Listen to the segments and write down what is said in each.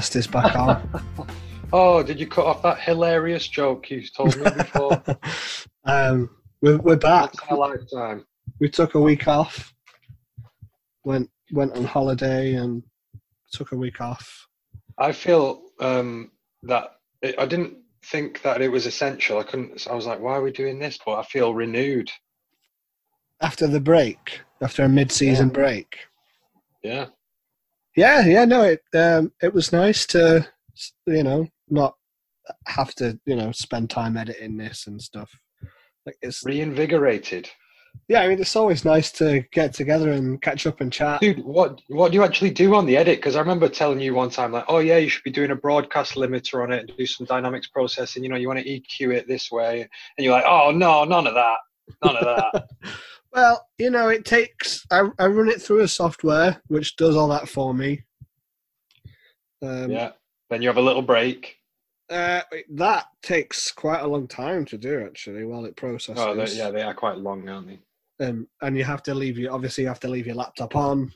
podcast is back on. Oh, did you cut off that hilarious joke you told me before? um, we're, we're back. In a lifetime. We took a week off. Went went on holiday and took a week off. I feel um, that it, I didn't think that it was essential. I couldn't. I was like, why are we doing this? But I feel renewed. After the break, after a mid-season Yeah. break. Yeah. Yeah, yeah, no, it um, it was nice to you know not have to you know spend time editing this and stuff. Like it's Reinvigorated. yeah, I mean it's always nice to get together and catch up and chat. Dude, what what do you actually do on the edit? Because I remember telling you one time, like, oh yeah, you should be doing a broadcast limiter on it and do some dynamics processing. You know, you want to EQ it this way, and you're like, oh no, none of that, none of that. Well, you know, it takes. I, I run it through a software which does all that for me. Um, yeah. Then you have a little break. uh, that takes quite a long time to do, actually, while it processes. Oh, they- yeah, they are quite long, aren't they? Um, and you have to leave your obviously you have to leave your laptop on.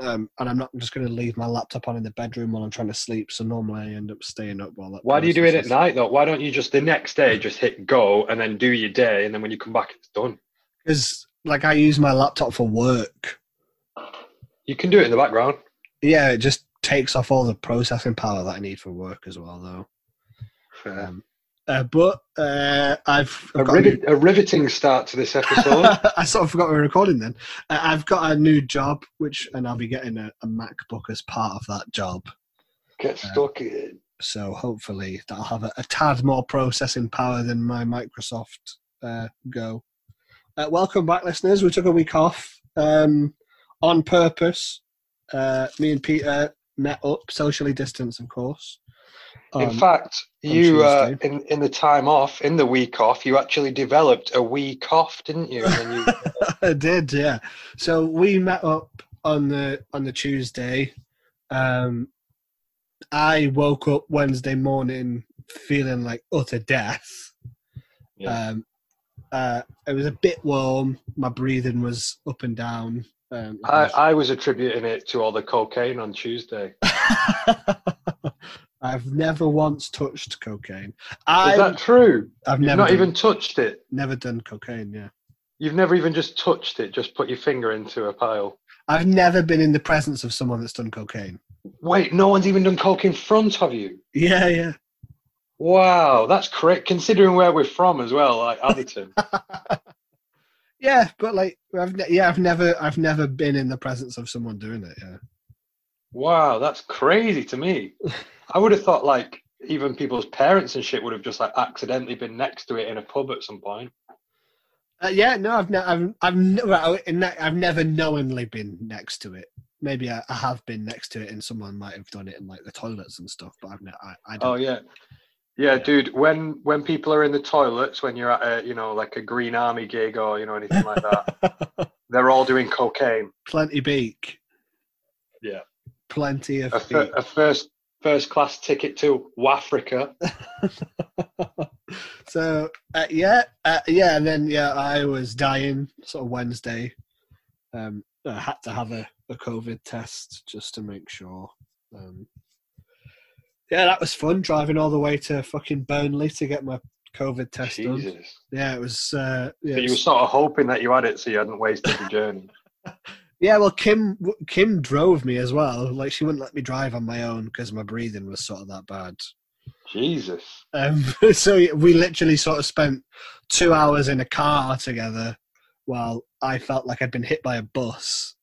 Um, and I'm not just going to leave my laptop on in the bedroom while I'm trying to sleep. So normally I end up staying up while that. Why do you do it at night though? Why don't you just the next day just hit go and then do your day, and then when you come back, it's done. Because like I use my laptop for work. You can do it in the background. Yeah, it just takes off all the processing power that I need for work as well, though. Fair. Um, uh, but uh, I've, A, I've got a new- a riveting start to this episode. I sort of forgot we were recording then. Uh, I've got a new job, which and I'll be getting a, a MacBook as part of that job. Get stuck in. So hopefully that'll have a, a tad more processing power than my Microsoft uh, Go. Uh, welcome back, listeners. We took a week off um, on purpose. Uh, me and Peter met up, socially distanced, of course. In Um, fact, you uh, in in the time off, in the week off, you actually developed a week off, didn't you? You I did, yeah. So we met up on the on the Tuesday. Um, I woke up Wednesday morning feeling like utter death. Yeah. Um, uh, it was a bit warm. My breathing was up and down. Um, I, I was attributing it to all the cocaine on Tuesday. I've never once touched cocaine. Is that true? I've You've never not done, even touched it. never done cocaine. Yeah, You've never even just touched it. Just put your finger into a pile. I've never been in the presence of someone that's done cocaine. Wait, no one's even done coke in front of you. Yeah, yeah. Wow, that's correct. Considering where we're from as well, like Atherton. Yeah, but like I've ne- yeah, I've never I've never been in the presence of someone doing it. Yeah. wow, that's crazy to me. I would have thought like even people's parents and shit would have just like accidentally been next to it in a pub at some point. Uh, yeah, no, I've ne- I've I've ne- I've never knowingly been next to it. Maybe I, I have been next to it, and someone might have done it in like the toilets and stuff. But I've ne- I, I don't. Oh yeah. Yeah, Yeah. dude. When when people are in the toilets, when you're at a you know like a Green Army gig or you know anything like that, they're all doing cocaine. Plenty beak. Yeah. Plenty of A, fir- beak. a first first class ticket to Wafrica. so uh, yeah, uh, yeah, and then yeah, I was dying sort of Wednesday. Um, I had to have a, a COVID test just to make sure. Um, yeah, that was fun driving all the way to fucking Burnley to get my COVID test done. Yeah, it was. Uh, yeah, So you were sort of hoping that you had it, so you hadn't wasted the journey. yeah. Well, Kim Kim drove me as well. Like she wouldn't let me drive on my own because my breathing was sort of that bad. Jesus. Um, so we literally sort of spent two hours in a car together while I felt like I'd been hit by a bus.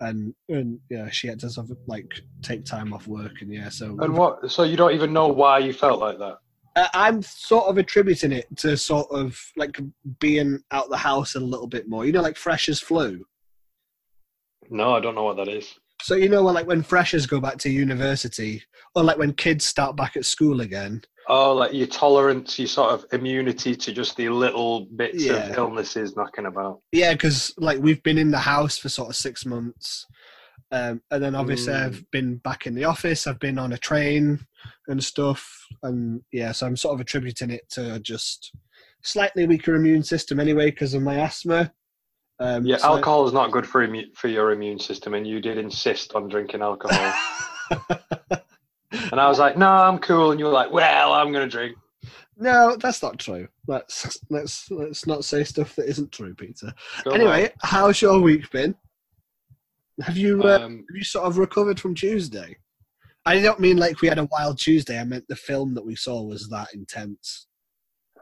And, and yeah, she had to sort of like take time off work, and yeah. So And what? So you don't even know why you felt like that. I'm sort of attributing it to sort of like being out the house a little bit more. You know, like freshers flu. No, I don't know what that is. So you know, like when freshers go back to university, or like when kids start back at school again. Oh, like your tolerance, your sort of immunity to just the little bits Yeah. of illnesses knocking about. Yeah, because like we've been in the house for sort of six months, um, and then obviously Mm. I've been back in the office. I've been on a train and stuff, and yeah, so I'm sort of attributing it to just slightly weaker immune system anyway because of my asthma. Um, Yeah, so- alcohol is not good for immu- for your immune system, and you did insist on drinking alcohol. and I was like, no, I'm cool. And you were like, well, I'm going to drink. No, that's not true. Let's let's let's not say stuff that isn't true, Peter. Anyway, how's your week been? Have you uh, Um, have you sort of recovered from Tuesday? I don't mean like we had a wild Tuesday. I meant the film that we saw was that intense.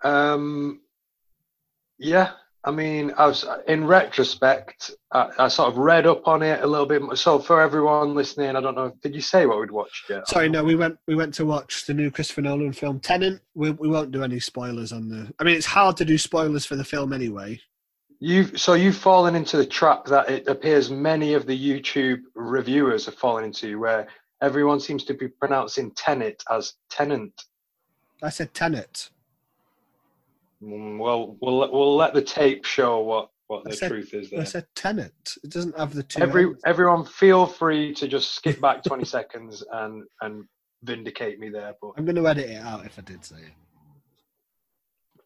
Um, yeah, I mean, I was in retrospect. I, I sort of read up on it a little bit. more. So for everyone listening, I don't know. Did you say what we'd watched yet? Sorry, no, we went we went to watch the new Christopher Nolan film Tenant. We we won't do any spoilers on the. I mean, it's hard to do spoilers for the film anyway. You've so you've fallen into the trap that it appears many of the YouTube reviewers have fallen into, where everyone seems to be pronouncing Tenet as Tenant. I said Tenet. Mm, Well, we'll let- we'll let the tape show what what I the said- truth is I there. said tenant. It doesn't have the two. Every everyone, feel free to just skip back twenty seconds and and vindicate me there. But I'm going to edit it out if I did say it.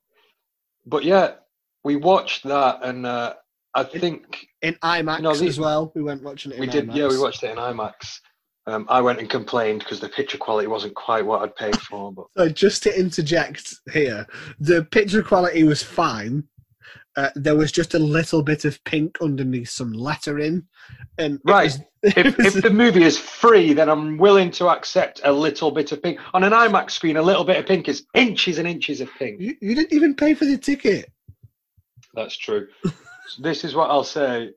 but yeah, we watched that, and uh, I think In IMAX No, the- as well. We went watching it. In we did. Yeah, we watched it in IMAX. Um, I went and complained because the picture quality wasn't quite what I'd paid for. But So just to interject here, the picture quality was fine. Uh, there was just a little bit of pink underneath some lettering, and Right. was- if, was- if the movie is free, then I'm willing to accept a little bit of pink. On an IMAX screen, a little bit of pink is inches and inches of pink. you, you didn't even pay for the ticket. That's true. This is what I'll say.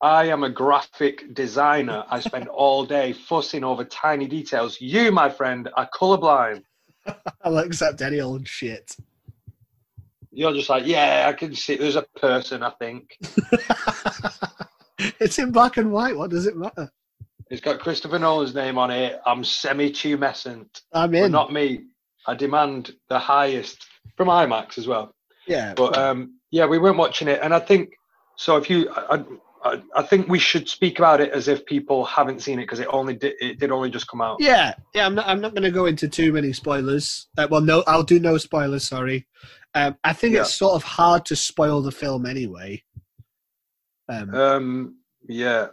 I am a graphic designer. I spend all day fussing over tiny details. You, my friend, are colorblind. I'll accept any old shit. You're just like, yeah, I can see. There's a person. I think it's in black and white. What does it matter? it's got Christopher Nolan's name on it. I'm semi-tumescent, I'm but in. not me. I demand the highest from IMAX as well. yeah, But um, yeah, we weren't watching it, and I think so. If you, I, I, I think we should speak about it as if people haven't seen it because it only did, it did only just come out. yeah, yeah. I'm not. I'm not going to go into too many spoilers. Uh, well, no, I'll do no spoilers. Sorry. Um, I think Yeah. it's sort of hard to spoil the film anyway. Um, Um, yeah,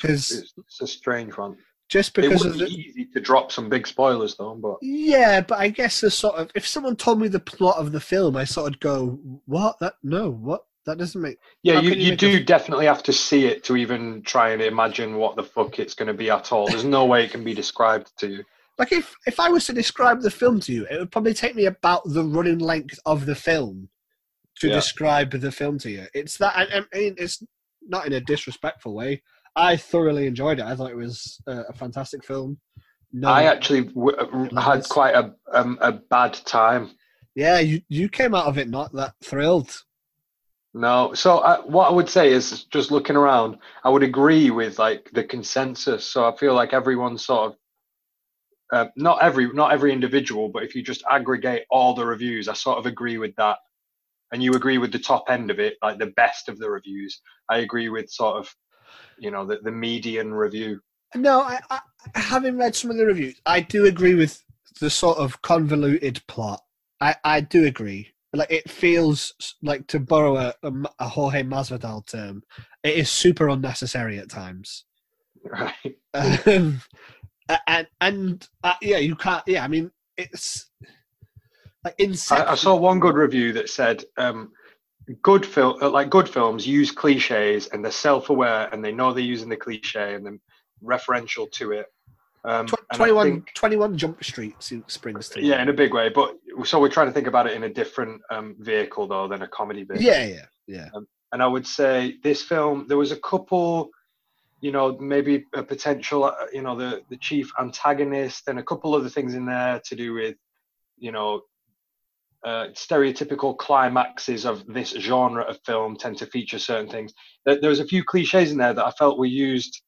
'Cause- it's, it's a strange one. just because It because would be the, easy to drop some big spoilers though, but Yeah, but I guess the sort of if someone told me the plot of the film, I sort of go, "What? That no, what? That doesn't make." yeah, you, you you do a- definitely have to see it to even try and imagine what the fuck it's going to be at all. There's no way it can be described to you. Like if if I was to describe the film to you, it would probably take me about the running length of the film to Yeah. describe the film to you. It's that I, I mean, it's not in a disrespectful way. I thoroughly enjoyed it. I thought it was uh, a fantastic film. No, I actually w- uh, had quite a um, a bad time. yeah, you you came out of it not that thrilled. No, so I, what I would say is just looking around, I would agree with like the consensus. So I feel like everyone sort of, uh, not every not every individual, but if you just aggregate all the reviews, I sort of agree with that. And you agree with the top end of it, like the best of the reviews. I agree with sort of, you know, the, the median review. No, I, I having read some of the reviews, I do agree with the sort of convoluted plot. I, I do agree. Like it feels like to borrow a, a, a Jorge Masvidal term, it is super unnecessary at times. Right. Um, and and uh, yeah, you can't. Yeah, I mean it's like Inception. I, I saw one good review that said, um, good film, like good films use cliches and they're self-aware and they know they're using the cliche and then referential to it. Um, Tw- and I 21, think- 21 Jump Street springs to yeah, in a big way. But so we're trying to think about it in a different um, vehicle though than a comedy vehicle. yeah, yeah, yeah. And I would say this film, there was a couple, you know, maybe a potential, uh, you know, the the chief antagonist and a couple other things in there to do with, you know, uh, stereotypical climaxes of this genre of film tend to feature certain things. There, there was a few cliches in there that I felt were used.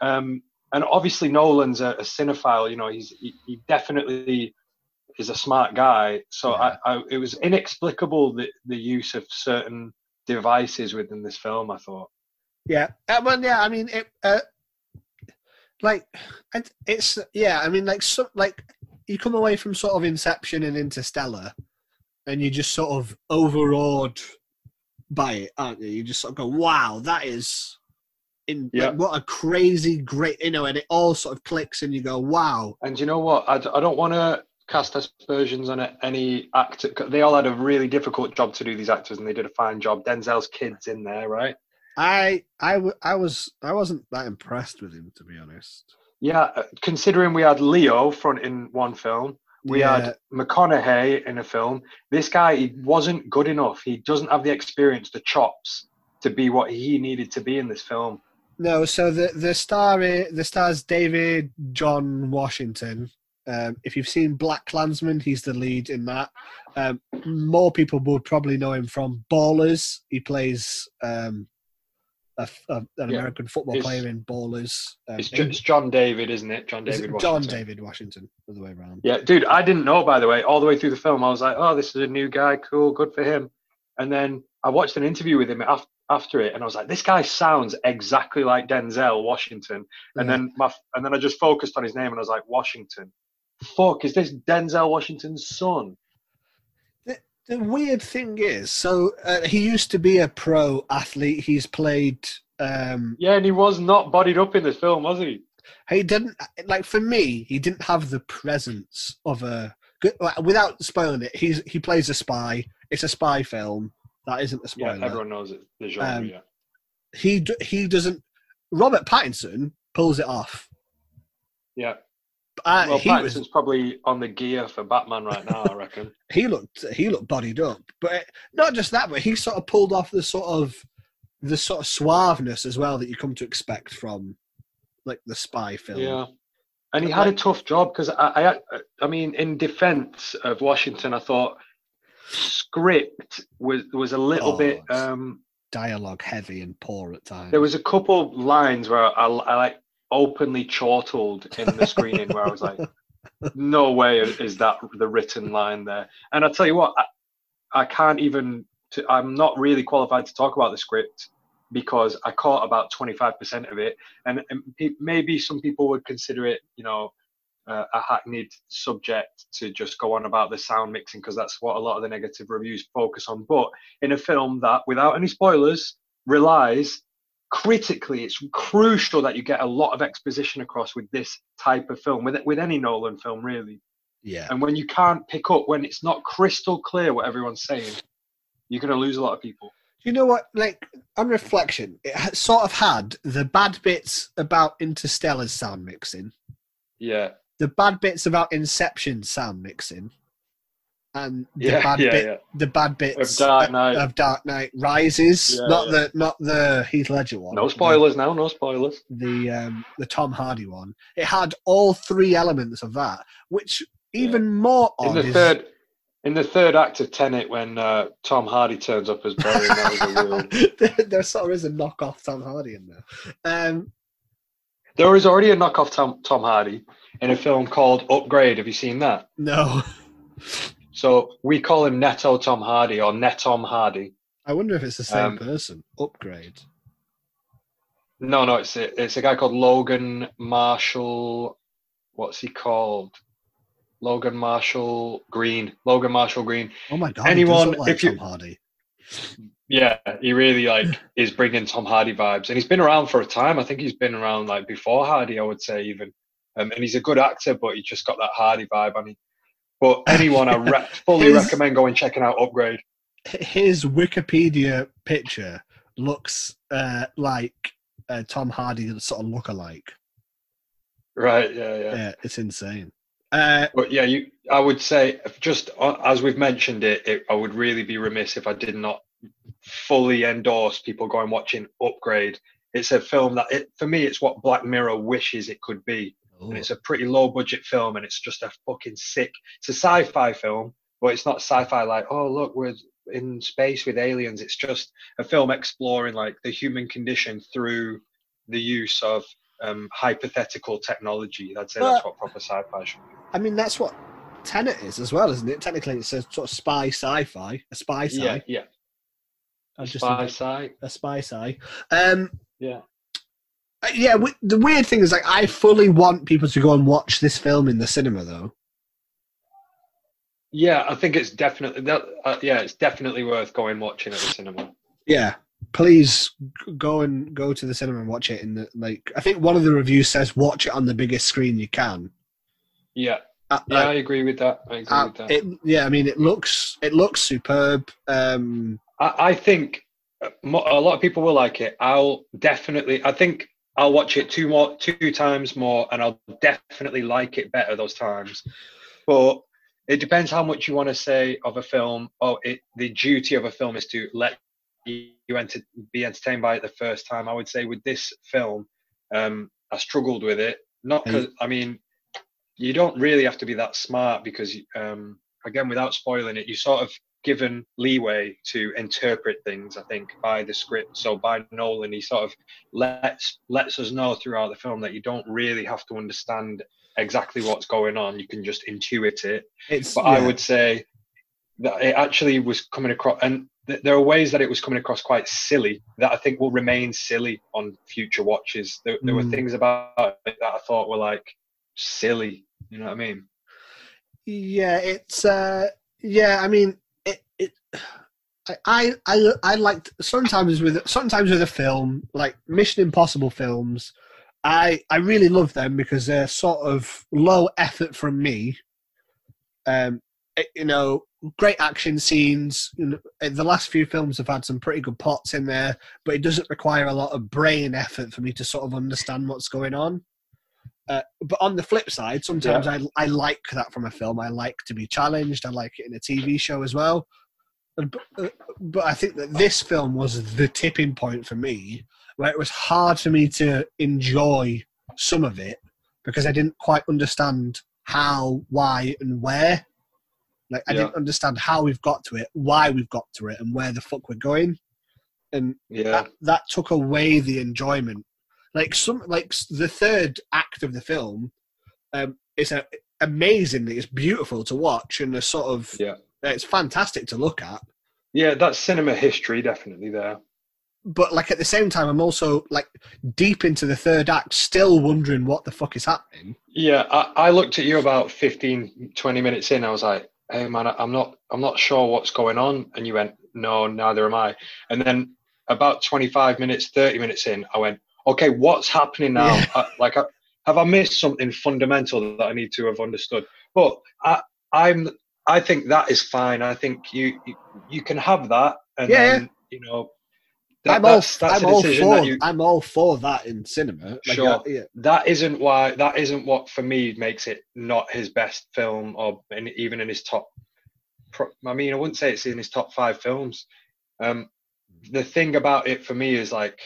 Um, and obviously Nolan's a, a cinephile. You know, he's he, he definitely is a smart guy. So Yeah. I, I, it was inexplicable the the use of certain devices within this film. I thought. Yeah, uh, well, yeah. I mean, it, uh, like, it's yeah. I mean, like, so, like you come away from sort of Inception and Interstellar, and you just sort of overawed by it, aren't you? You just sort of go, "Wow, that is in Yeah. like, what a crazy great you know, and it all sort of clicks, and you go, wow. And you know what? I, d- I don't want to cast aspersions on any actor They all had a really difficult job to do, these actors, and they did a fine job. Denzel's kids in there, right? I I w- I was I wasn't that impressed with him to be honest. Yeah, uh, considering we had Leo front in one film, we Yeah. had McConaughey in a film. This guy, he wasn't good enough. He doesn't have the experience, the chops to be what he needed to be in this film. No, so the the star the star's David John Washington. Um, if you've seen BlacKkKlansman, he's the lead in that. Um, more people would probably know him from Ballers. He plays um, a, a- an Yeah. American football It's- player in Ballers. Um, It's, it's John David, isn't it? John David. it John Washington. David Washington, the other way around. Yeah, dude, I didn't know by the way. All the way through the film, I was like, "Oh, this is a new guy. Cool, good for him." And then I watched an interview with him af- after it, and I was like, "This guy sounds exactly like Denzel Washington." And Yeah. then my and then I just focused on his name, and I was like, "Washington." Fuck, is this Denzel Washington's son? the weird thing is, so uh, he used to be a pro athlete. He's played. Um, Yeah, and he was not bodied up in this film, was he? he didn't like for me. He didn't have the presence of a. like, Without spoiling it, he's he plays a spy. It's a spy film. That isn't a Yeah, everyone knows it. The genre. Um, yeah. He d- he doesn't. Robert Pattinson pulls it off. Yeah. Uh, Well, he Pattinson's was probably on the gear for Batman right now, I reckon. he looked he looked bodied up, but not just that, but he sort of pulled off the sort of the sort of suaveness as well that you come to expect from like the spy film. Yeah. And he But had a tough job because I, I, I mean, in defense of Washington, I thought script was was a little Oh, bit. Um, Dialogue heavy and poor at times. there was a couple lines where I, I like openly chortled in the screening where I was like, "No way is that the written line there." And I tell you what, I, I can't even. To, I'm not really qualified to talk about the script because I caught about 25% of it, and, and maybe some people would consider it, you know, uh, a hackneyed subject to just go on about the sound mixing because that's what a lot of the negative reviews focus on. But in a film that, without any spoilers, relies critically, it's crucial that you get a lot of exposition across with this type of film, with with any Nolan film, really. yeah. And when you can't pick up, when it's not crystal clear what everyone's saying, you're going to lose a lot of people. You know what? Like on reflection, it sort of had the bad bits about Interstellar's sound mixing, Yeah, the bad bits about Inception sound mixing, and the yeah, bad yeah, bit, yeah. the bad bits Of Dark Knight. of Dark Knight Rises, Yeah, not yeah. the not the Heath Ledger one. No the- spoilers now. No spoilers. The um, the Tom Hardy one. It had all three elements of that, which even more In the is third, in the third act of Tenet, when uh, Tom Hardy turns up as Barry, that was a weird. there, there sort of is a knockoff Tom Hardy in there. Um, There was already a knockoff Tom, Tom Hardy in a film called Upgrade. Have you seen that? no, So we call him Neto Tom Hardy or Netom Hardy. I wonder if it's the same Um, person. Upgrade. No, no, it's a, it's a guy called Logan Marshall. What's he called? Logan Marshall Green. Logan Marshall Green. Oh my god! anyone- like if you- Tom Hardy. Yeah, he really like is bringing Tom Hardy vibes, and he's been around for a time. I think he's been around like before Hardy, I would say even. Um, and he's a good actor, but he just got that Hardy vibe on him. But anyone, I re- fully His- recommend going checking out Upgrade. His Wikipedia picture looks uh, like uh, Tom Hardy sort of look alike. Right? Yeah, yeah. Yeah, it's insane. Uh, But yeah, you. I would say just uh, as we've mentioned it, it, I would really be remiss if I did not fully endorse people going watching Upgrade. It's a film that, it, for me, it's what Black Mirror wishes it could be. Oh, and it's a pretty low budget film and it's just a fucking sick it's a sci-fi film but it's not sci-fi like oh look we're in space with aliens. It's just a film exploring like the human condition through the use of um, hypothetical technology. I'd say that's what proper sci-fi should be. I mean, that's what Tenet is as well, isn't it? Technically, it's a sort of spy sci-fi, a spy sci. yeah. Yeah I just spy sci. a spy sci. Um, yeah yeah. w- The weird thing is, like, I fully want people to go and watch this film in the cinema, though. yeah i think it's definitely that uh, yeah it's definitely worth going watching at the cinema Yeah, please go and go to the cinema and watch it. In the like, I think one of the reviews says watch it on the biggest screen you can. Yeah, Uh, yeah, uh, I agree with that. I agree uh, with that. it, yeah, I mean, it looks it looks superb. Um, I, I think uh, a lot of people will like it. I'll definitely. I think I'll watch it two more, two times more, and I'll definitely like it better those times. But it depends how much you want to say of a film. Oh, it the duty of a film is to let you enter, be entertained by it the first time. I would say with this film, um, I struggled with it. Not because I mean, you don't really have to be that smart because um, again, without spoiling it, you sort of given leeway to interpret things i think by the script. So by nolan he sort of lets lets us know throughout the film that you don't really have to understand exactly what's going on. You can just intuit it. It's but i would say that it actually was coming across and th- there are ways that it was coming across quite silly that i think will remain silly on future watches. There, there were Mm. things about it that i thought were like silly. You know what i mean? Yeah, it's uh yeah, I mean I I I, liked sometimes with sometimes with a film like Mission Impossible films, I I really love them because they're sort of low effort from me. Um it- you know, great action scenes. You know, eh, the last few films have had some pretty good plots in there, but it doesn't require a lot of brain effort for me to sort of understand what's going on. Uh, but on the flip side, sometimes I, I like that from a film. I like to be challenged. I like it in a TV show as well. But, but I think that this film was the tipping point for me, where it was hard for me to enjoy some of it because I didn't quite understand how, why, and where. Like I Yeah. didn't understand how we've got to it, why we've got to it, and where the fuck we're going. And yeah that, that took away the enjoyment. Like some, like the third act of the film, um, is a, amazingly, it's beautiful to watch, and a sort of, Yeah. It's fantastic to look at. yeah that's cinema history definitely there But like at the same time, I'm also like deep into the third act, still wondering what the fuck is happening. Yeah, I, I looked at you about 15, 20 minutes in. I was like, "Hey, man, I'm not, I'm not sure what's going on." And you went, "No, neither am I." And then about 25 minutes, 30 minutes in, I went, "Okay, what's happening now? Yeah. I, like, I, have I missed something fundamental that I need to have understood?" But I, I'm, I think that is fine. I think you, you, you can have that, and Yeah. then you know, that, I'm all, that's that's I'm a all for, that you. I'm all for that in cinema. Like, Sure. yeah, that isn't why that isn't what for me makes it not his best film or in, even in his top i mean i wouldn't say it's in his top five films um the thing about it for me is like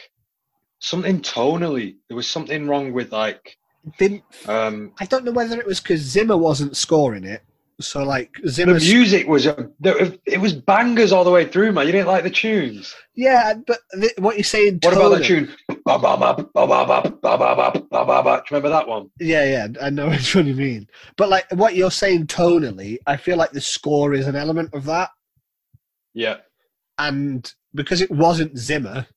something tonally there was something wrong with like didn't. um I don't know whether it was because Zimmer wasn't scoring it. So like Zimmer's, the music was a, it was bangers all the way through, man. You didn't like the tunes. Yeah, but the, what you're saying. What about the tune? Do you remember that one? Yeah, yeah, I know what you mean. But like what you're saying tonally, I feel like the score is an element of that. Yeah. And because it wasn't Zimmer,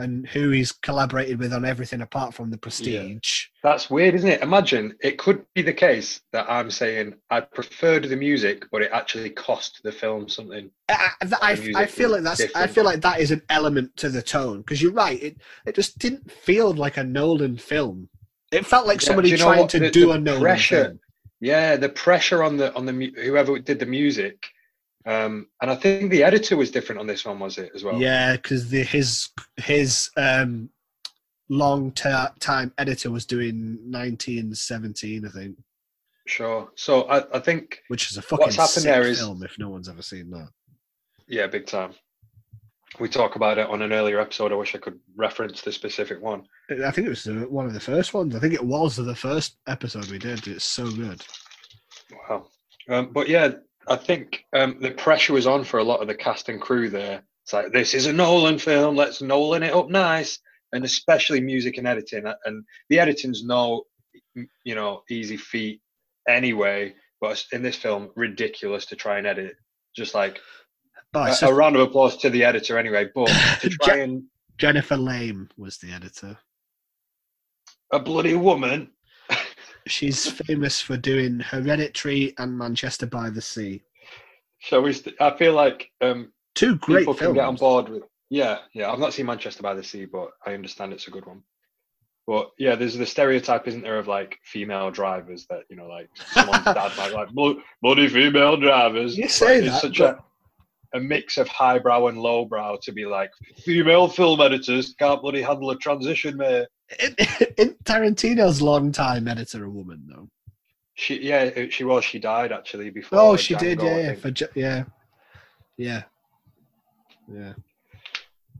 and who he's collaborated with on everything apart from the Prestige. That's weird, isn't it? Imagine it could be the case that I'm saying I preferred the music, but it actually cost the film something. I, I, I, The music I feel like that's I feel like that is an element to the tone because you're right. It it just didn't feel like a Nolan film. It felt like Yeah, somebody trying what? to The- do the a Nolan pressure- film. Yeah, the pressure on the on the whoever did the music, um, and I think the editor was different on this one, was it as well? Yeah, because the his his um long ta time editor was doing 1917, I think, sure. So I, I think which is a fucking What's happened sick there is- film if no one's ever seen that. yeah, big time. We talk about it on an earlier episode. I wish I could reference the specific one. I think it was the- one of the first ones. I think it was the first episode we did. It's so good. Wow. Um, but yeah, I think um, the pressure was on for a lot of the cast and crew there. It's like, this is a Nolan film. Let's Nolan it up nice. And especially music and editing. And the editing's no, you know, easy feat anyway. But in this film, ridiculous to try and edit. Just like Oh, a, it's a round of applause to the editor anyway. But to try Je- and Jennifer Lame was the editor. a bloody woman. She's famous for doing Hereditary and Manchester by the Sea. Shall we? St- I feel like um, Two great people films. can get on board with. Yeah, yeah. I've not seen Manchester by the Sea, but I understand it's a good one. But yeah, there's the stereotype, isn't there, of like female drivers that you know, like someone's dad might like bloody female drivers. You say it's that, such but- a a mix of highbrow and lowbrow to be like female film editors can't bloody handle a transition, mate. In, in Tarantino's long-time editor, a woman though. She yeah, she was. She died actually before. Oh, she did. Django, I Yeah, yeah, for yeah, yeah, yeah.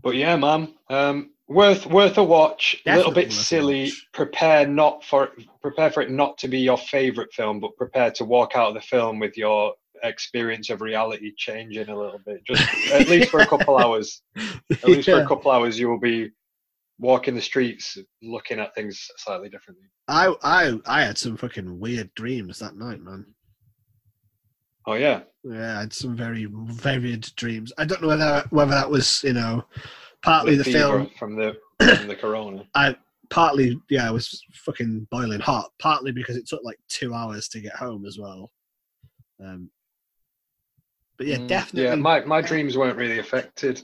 But yeah, man, um, worth worth a watch. A little bit silly. Prepare not for prepare for it not to be your favorite film, but prepare to walk out of the film with your experience of reality changing a little bit. Just at least for a couple hours. At least for a couple hours, you will be walking the streets, looking at things slightly differently. I, I, I had some fucking weird dreams that night, man. Oh yeah, Yeah, I had some very varied dreams. I don't know whether whether that was you know partly the fever film, from the from the corona. I partly yeah, I was fucking boiling hot. Partly because it took like two hours to get home as well. Um, but yeah, Mm, definitely, Yeah, my my dreams weren't really affected.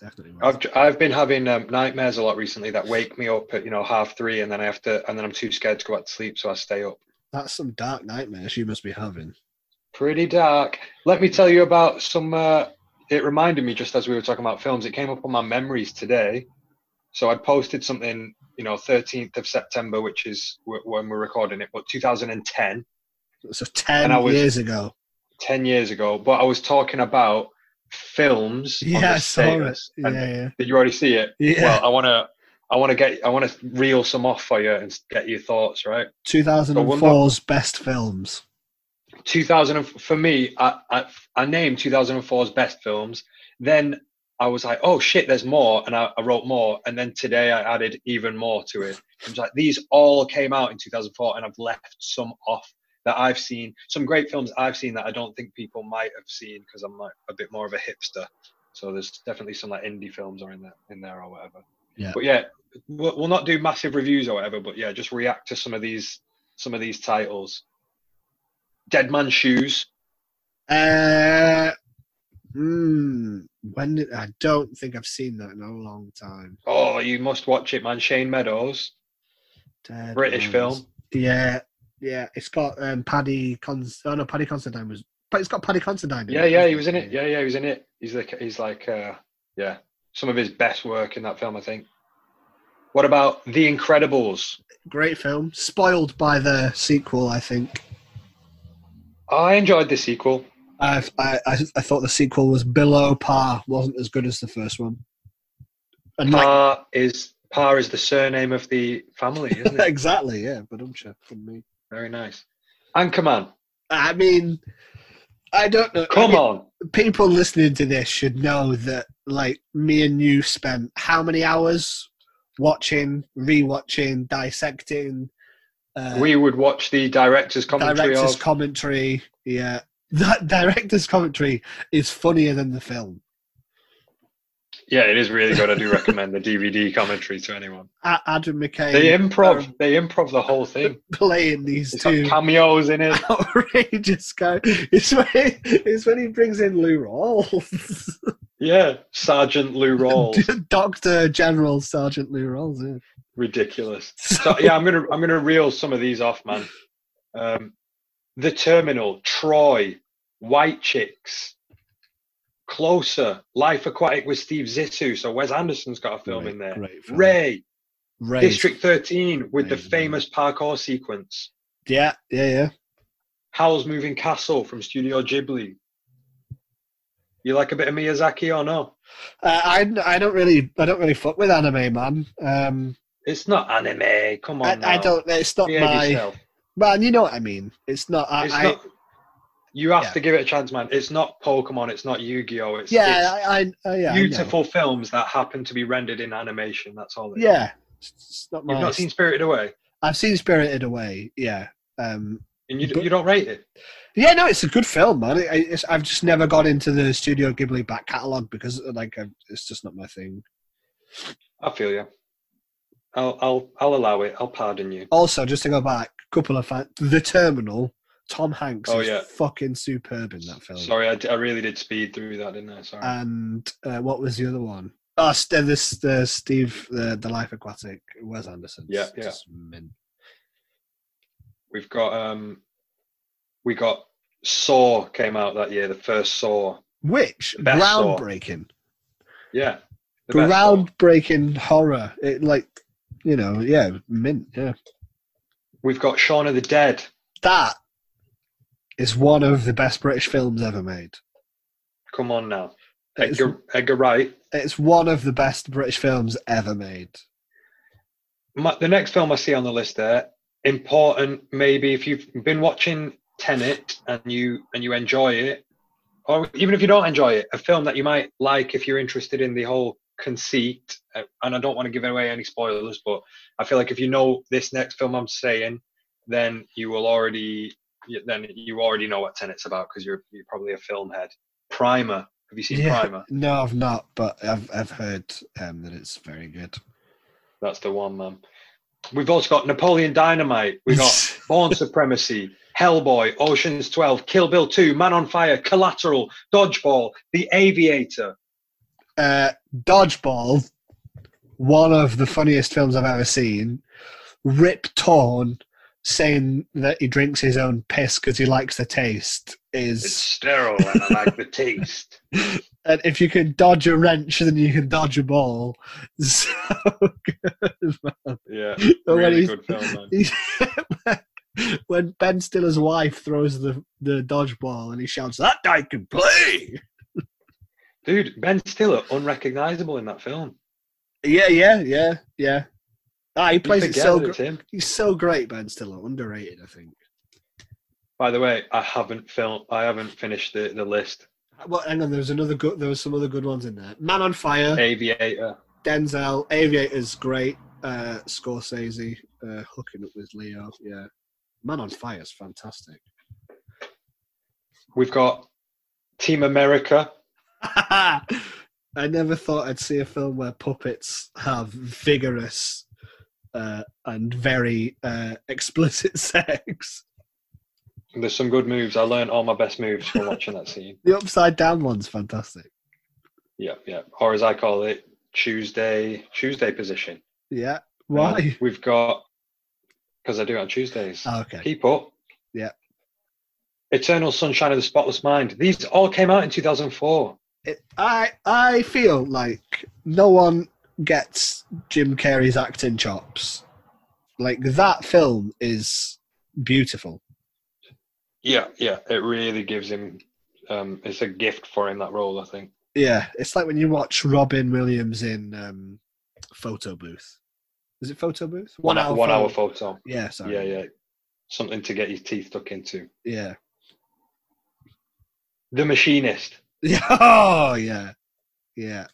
Definitely. I've I've been having um, nightmares a lot recently that wake me up at you know half three, and then I have to, and then I'm too scared to go back to sleep, so I stay up. That's some dark nightmares you must be having. Pretty dark. Let me tell you about some. Uh, it reminded me just as we were talking about films. It came up on my memories today. So I posted something, you know, 13th of September, which is w- when we're recording it, but 2010, So ten was- years ago. 10 years ago. But I was talking about films on Yeah, the I saw it. status. Yeah, yeah, Did you already see it? yeah. Well, I want to. I want to get. I want to reel some off for you and get your thoughts. Right. 2004's best films. 2000 for me I, I i named 2004's best films then i was like oh shit there's more and I, I wrote more and then today i added even more to it i was like these all came out in 2004 and i've left some off that i've seen some great films i've seen that i don't think people might have seen because i'm like a bit more of a hipster so there's definitely some like indie films are in there in there or whatever Yeah. but yeah we'll, we'll not do massive reviews or whatever but yeah just react to some of these some of these titles dead man shoes Uh, hmm. When did I don't think I've seen that in a long time. Oh, you must watch it, man. Shane Meadows, Dead British Man's- film. Yeah, yeah. It's got um, Paddy. Cons- oh no, Paddy Considine was. But it's got Paddy Considine. in Yeah, it, yeah, he was in it. Yeah, yeah, he was in it. He's like, he's like, uh, yeah, some of his best work in that film, I think. What about The Incredibles? Great film. Spoiled by the sequel, I think. I enjoyed the sequel. I, I, I, thought the sequel was below par. wasn't as good as the first one. And like, Par is Par is the surname of the family, isn't it? exactly, yeah. But I'm sure from me. Very nice. Anchorman, I mean, I don't know. I come mean, on. people listening to this should know that like me and you spent how many hours watching rewatching dissecting uh, We would watch the director's commentary director's of. commentary yeah that director's commentary is funnier than the film yeah, it is really good. I do recommend the DVD commentary to anyone. Adam mckay They improv. um, They improv the whole thing. playing these It's two cameos in it. outrageous guys it's when, he, it's when he brings in lou rawls Yeah, Sergeant Lou Rawls. doctor general sergeant lou rawls yeah. Ridiculous. So yeah, I'm gonna I'm gonna reel some of these off, man. Um, the Terminal, Troy, White Chicks, Closer, Life Aquatic with Steve Zissou. So Wes Anderson's got a film in there. Ray, Ray. District 13 with the famous parkour sequence. Yeah, yeah, yeah. Howl's Moving Castle from Studio Ghibli. You like a bit of Miyazaki or no? Uh, I I don't really I don't really fuck with anime, man. Um, It's not anime. Come on. I, I don't. It's not Behave my. yourself. Man, you know what I mean. It's not. I, It's not. You have yeah. to give it a chance, man. It's not Pokemon. It's not Yu-Gi-Oh. It's, yeah, I, I, uh, I yeah, it's I beautiful films that happen to be rendered in animation. That's all. It is. Yeah, it's, it's not You've not seen Spirited Away, I've seen Spirited Away. Yeah. Um. and you, But- you don't rate it. Yeah, no, it's a good film, man. I, it's, I've just never got into the Studio Ghibli back catalogue because, uh, like, I, it's just not my thing. I feel you. I'll I'll I'll allow it. I'll pardon you. Also, just to go back, couple of facts. The Terminal. Tom Hanks Oh, is yeah. fucking superb in that film. Sorry, I really did speed through that, didn't I? Sorry. And uh, what was the other one? Oh, st- this the Steve the the Life Aquatic Wes Anderson. Yeah, yeah. We've got um, we got Saw came out that year. The first Saw. Which Best Saw. groundbreaking, Yeah. the best Saw. groundbreaking horror. It like you know, yeah, mint. Yeah, We've got Shaun of the Dead. that is one of the best British films ever made. Come on now. It's, Edgar, Edgar Wright. it's one of the best British films ever made. My, the next film I see on the list there, important maybe if you've been watching Tenet and you and you enjoy it, or even if you don't enjoy it, a film that you might like if you're interested in the whole conceit. uh, And I don't want to give away any spoilers, but I feel like if you know this next film I'm saying, then you will already then you already know what Tenet's about because you're you're probably a film head. Primer. Have you seen Yeah. Primer? No, I've not, but I've I've heard um, that it's very good. That's the one, man. We've also got Napoleon Dynamite. We've got Bourne Supremacy, Hellboy, Ocean's 12, Kill Bill 2, Man on Fire, Collateral, Dodgeball, The Aviator. uh, Dodgeball, one of the funniest films I've ever seen. Rip Torn saying that he drinks his own piss because he likes the taste is it's is. sterile and I like the taste. And if you can dodge a wrench, then you can dodge a ball. So good, man. Yeah, But when really good film, man. when Ben Stiller's wife throws the, the dodgeball and he shouts, That guy can play! Dude, Ben Stiller, unrecognizable in that film. Yeah, yeah, yeah, yeah. Ah, he plays it so great. He's so great, Ben Stiller. Underrated, I think. By the way, I haven't film. I haven't finished the, the list. Well, hang on. There was another good. There was some other good ones in there. Man on Fire, Aviator. Denzel, Aviator's great. Uh, Scorsese uh, hooking up with Leo. Yeah, Man on Fire is fantastic. We've got Team America. I never thought I'd see a film where puppets have vigorous uh, and very uh, explicit sex. There's some good moves. I learned all my best moves from watching that scene. The upside down one's fantastic. Yeah, yeah. Or as I call it, Tuesday Tuesday position. Yeah. Um, Why? we've got because I do it on Tuesdays. Oh, okay. Keep up. Yeah. Eternal Sunshine of the Spotless Mind. These all came out in 2004. It, I I feel like no one gets Jim Carrey's acting chops. Like that film is beautiful. Yeah, yeah. It really gives him. Um, it's a gift for him that role. I think. Yeah, it's like when you watch Robin Williams in um, Photo Booth. Is it Photo Booth? One, hour, one hour Photo- photo. Yeah, sorry. Yeah, yeah. Something to get your teeth stuck into. yeah. The Machinist. Oh, yeah. Yeah.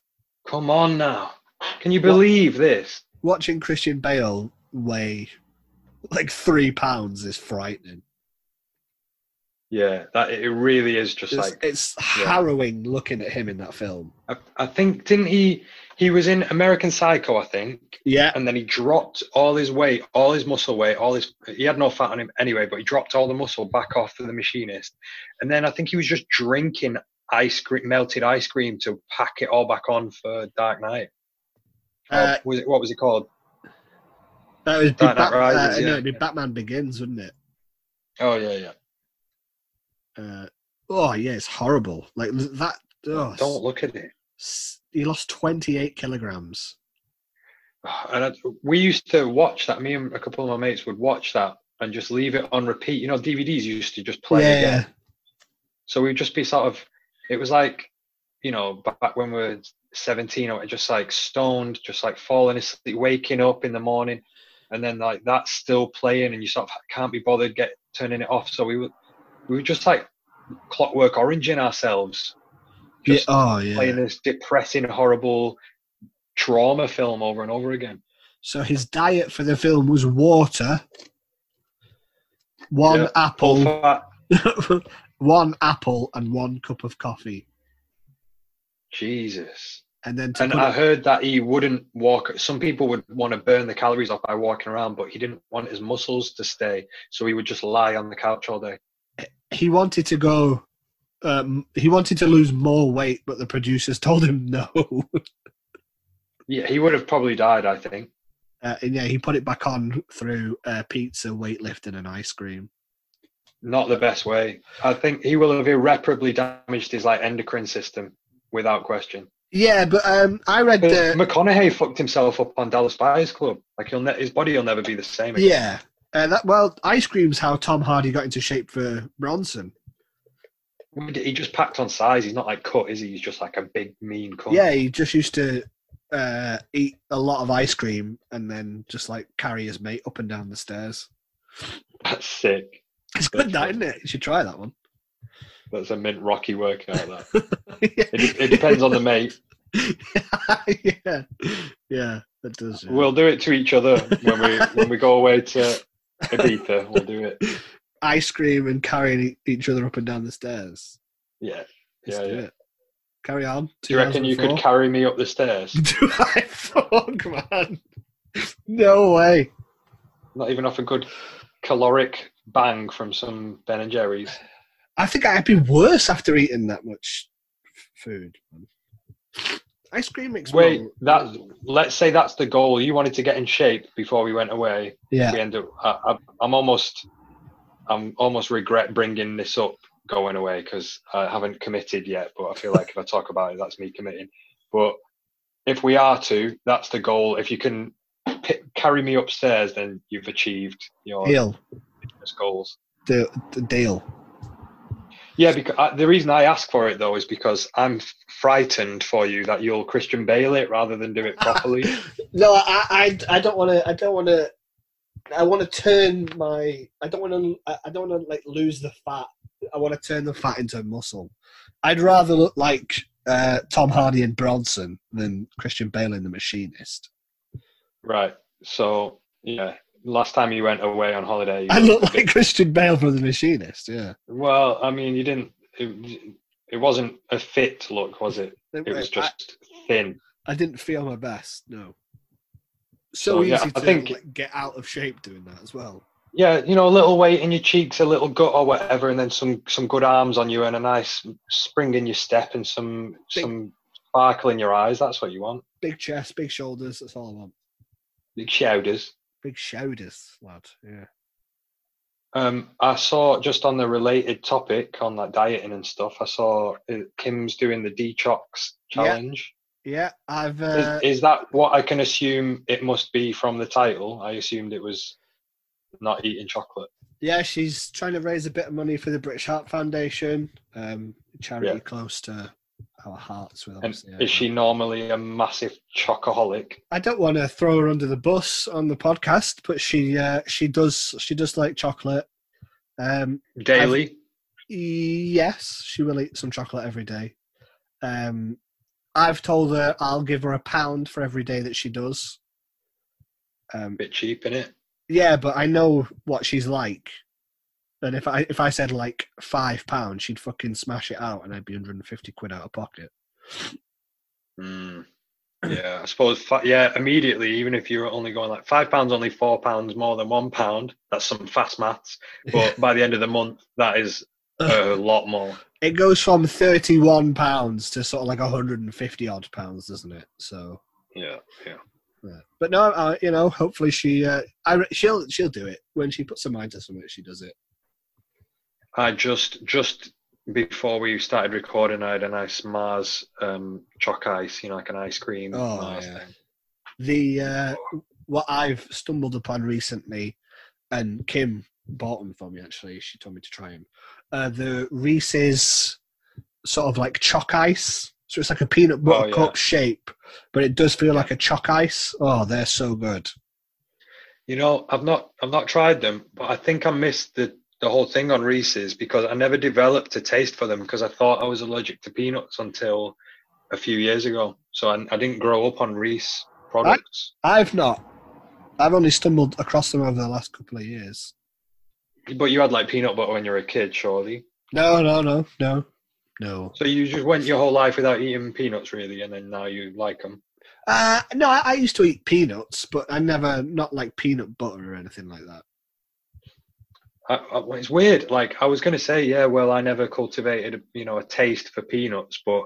Come on now. Can you believe this? Watching Christian Bale weigh like three pounds is frightening. Yeah, that it really is just It's, like it's yeah. harrowing looking at him in that film. I, I think didn't he he was in American Psycho, I think, Yeah. and then he dropped all his weight, all his muscle weight, all his he had no fat on him anyway, but he dropped all the muscle back off for the machinist. And then I think he was just drinking ice cream melted ice cream to pack it all back on for Dark Knight. Or Uh, was it what was it called? That was be Dark Knight Bat- Rises, uh, yeah. No, it'd be Batman Begins, wouldn't it? Oh yeah, yeah. Uh, oh yeah, it's horrible. Like that. Oh, Don't look at it. s- He lost twenty eight kilograms. And I, we used to watch that. Me and a couple of my mates would watch that and just leave it on repeat. You know, DVDs used to just play yeah, again. So we'd just be sort of, it was like, you know, back when we were 17 or just like stoned, just like falling asleep, waking up in the morning, and then like that's still playing, and you sort of can't be bothered get turning it off. So we would, we were just like clockwork oranging ourselves, yeah. just Oh yeah. playing this depressing, horrible trauma film over and over again. So his diet for the film was water, one Yeah, apple, one apple, and one cup of coffee, Jesus. And then to And I it- heard that he wouldn't walk. Some people would want to burn the calories off by walking around, but he didn't want his muscles to stay, so he would just lie on the couch all day. he wanted to go. Um, he wanted to lose more weight, but the producers told him no. Yeah, he would have probably died. I think. Uh, and yeah, he put it back on through uh, pizza, weightlifting, and ice cream. Not the best way. I think he will have irreparably damaged his like endocrine system, without question. Yeah, but um, I read Uh, McConaughey fucked himself up on Dallas Buyers Club. Like he'll ne- his body will never be the same. Again. yeah. Uh, that, well, ice cream's how Tom Hardy got into shape for Bronson. He just packed on size. He's not like cut, is he? He's just like a big mean cut. Yeah, he just used to uh, eat a lot of ice cream and then just like carry his mate up and down the stairs. That's sick. It's good, that isn't it? You should try that one. That's a mint rocky workout. That it, it depends on the mate. yeah, yeah, that does. Yeah. We'll do it to each other when we when we go away to Ibiza. We'll do it. ice cream and carrying each other up and down the stairs. Yeah. Let's Yeah, do yeah. it. Carry on. Do you reckon you could carry me up the stairs? Do I fuck, man? No way. Not even off a good caloric bang from some Ben and Jerry's. I think I'd be worse after eating that much food. Ice cream makes me Wait, that let's say that's the goal. You wanted to get in shape before we went away. Yeah, We end up. I, I, I'm almost. I'm almost regret bringing this up going away because I haven't committed yet. But I feel like if I talk about it, that's me committing. But if we are to, that's the goal. If you can p- carry me upstairs, then you've achieved your deal. goals. The, the deal. Yeah, because I, the reason I ask for it though is because I'm frightened for you that you'll Christian Bale it rather than do it properly. No, I, I, I don't want to. I don't want to. I want to turn my. I don't want to. I I don't want to like lose the fat. I want to turn the fat into muscle. I'd rather look like uh, Tom Hardy and Bronson than Christian Bale in The Machinist. right. So yeah, last time you went away on holiday, you I looked look bit- like Christian Bale from The Machinist. Yeah, well, I mean, you didn't. It, it wasn't a fit look, was it? It was I, just thin. I didn't feel my best. No. So, So, yeah, easy I to think- like, get out of shape doing that as well. Yeah, you know, a little weight in your cheeks, a little gut or whatever, and then some some good arms on you, and a nice spring in your step, and some Big- some sparkle in your eyes. That's what you want. Big chest, big shoulders. That's all I want. Big shoulders. Big shoulders, lad. Yeah. Um, I saw just on the related topic on like dieting and stuff. I saw uh, Kim's doing the detox Yeah. challenge. Yeah, I've. Is, Uh, is that what I can assume it must be from the title? I assumed it was not eating chocolate. Yeah, she's trying to raise a bit of money for the British Heart Foundation, um, a charity Yeah. close to our hearts. With And obviously, is she normally a massive chocoholic? I don't want to throw her under the bus on the podcast, but she uh, she does she does like chocolate. Um, Daily? yes, she will eat some chocolate every day. Um, I've told her I'll give her a pound for every day that she does. Um, bit cheap, in it. yeah, but I know what she's like. And if I if I said like five pounds, she'd fucking smash it out, and I'd be 150 quid out of pocket. Mm. Yeah, I suppose. Yeah, immediately. Even if you're only going like five pounds, only four pounds more than one pound. That's some fast maths. But by the end of the month, that is a lot more. it goes from 31 pounds to sort of like 150 odd pounds, doesn't it? So, Yeah, yeah. yeah. but no, uh, you know, hopefully she, uh, I, she'll she'll do it when she puts her mind to something. She does it. I just just before we started recording, I had a nice Mars um, choc ice, you know, like an ice cream. Oh, Mars yeah. thing. The uh, what I've stumbled upon recently, and Kim bought them for me. Actually, she told me to try them. Uh, the Reese's sort of like choc ice. So it's like a peanut butter Oh, yeah. cup shape, but it does feel like a choc ice. Oh, they're so good. You know, I've not I've not tried them, but I think I missed the the whole thing on Reese's because I never developed a taste for them because I thought I was allergic to peanuts until a few years ago. So I, I didn't grow up on Reese products. I've not. I've only stumbled across them over the last couple of years. But you had like peanut butter when you were a kid, surely. No, no, no, no, no. So you just went your whole life without eating peanuts, really, and then now you like them. Uh, no, I, I used to eat peanuts, but I never, not like peanut butter or anything like that. I, I, it's weird. Like I was going to say, yeah, well, I never cultivated, you know, a taste for peanuts, but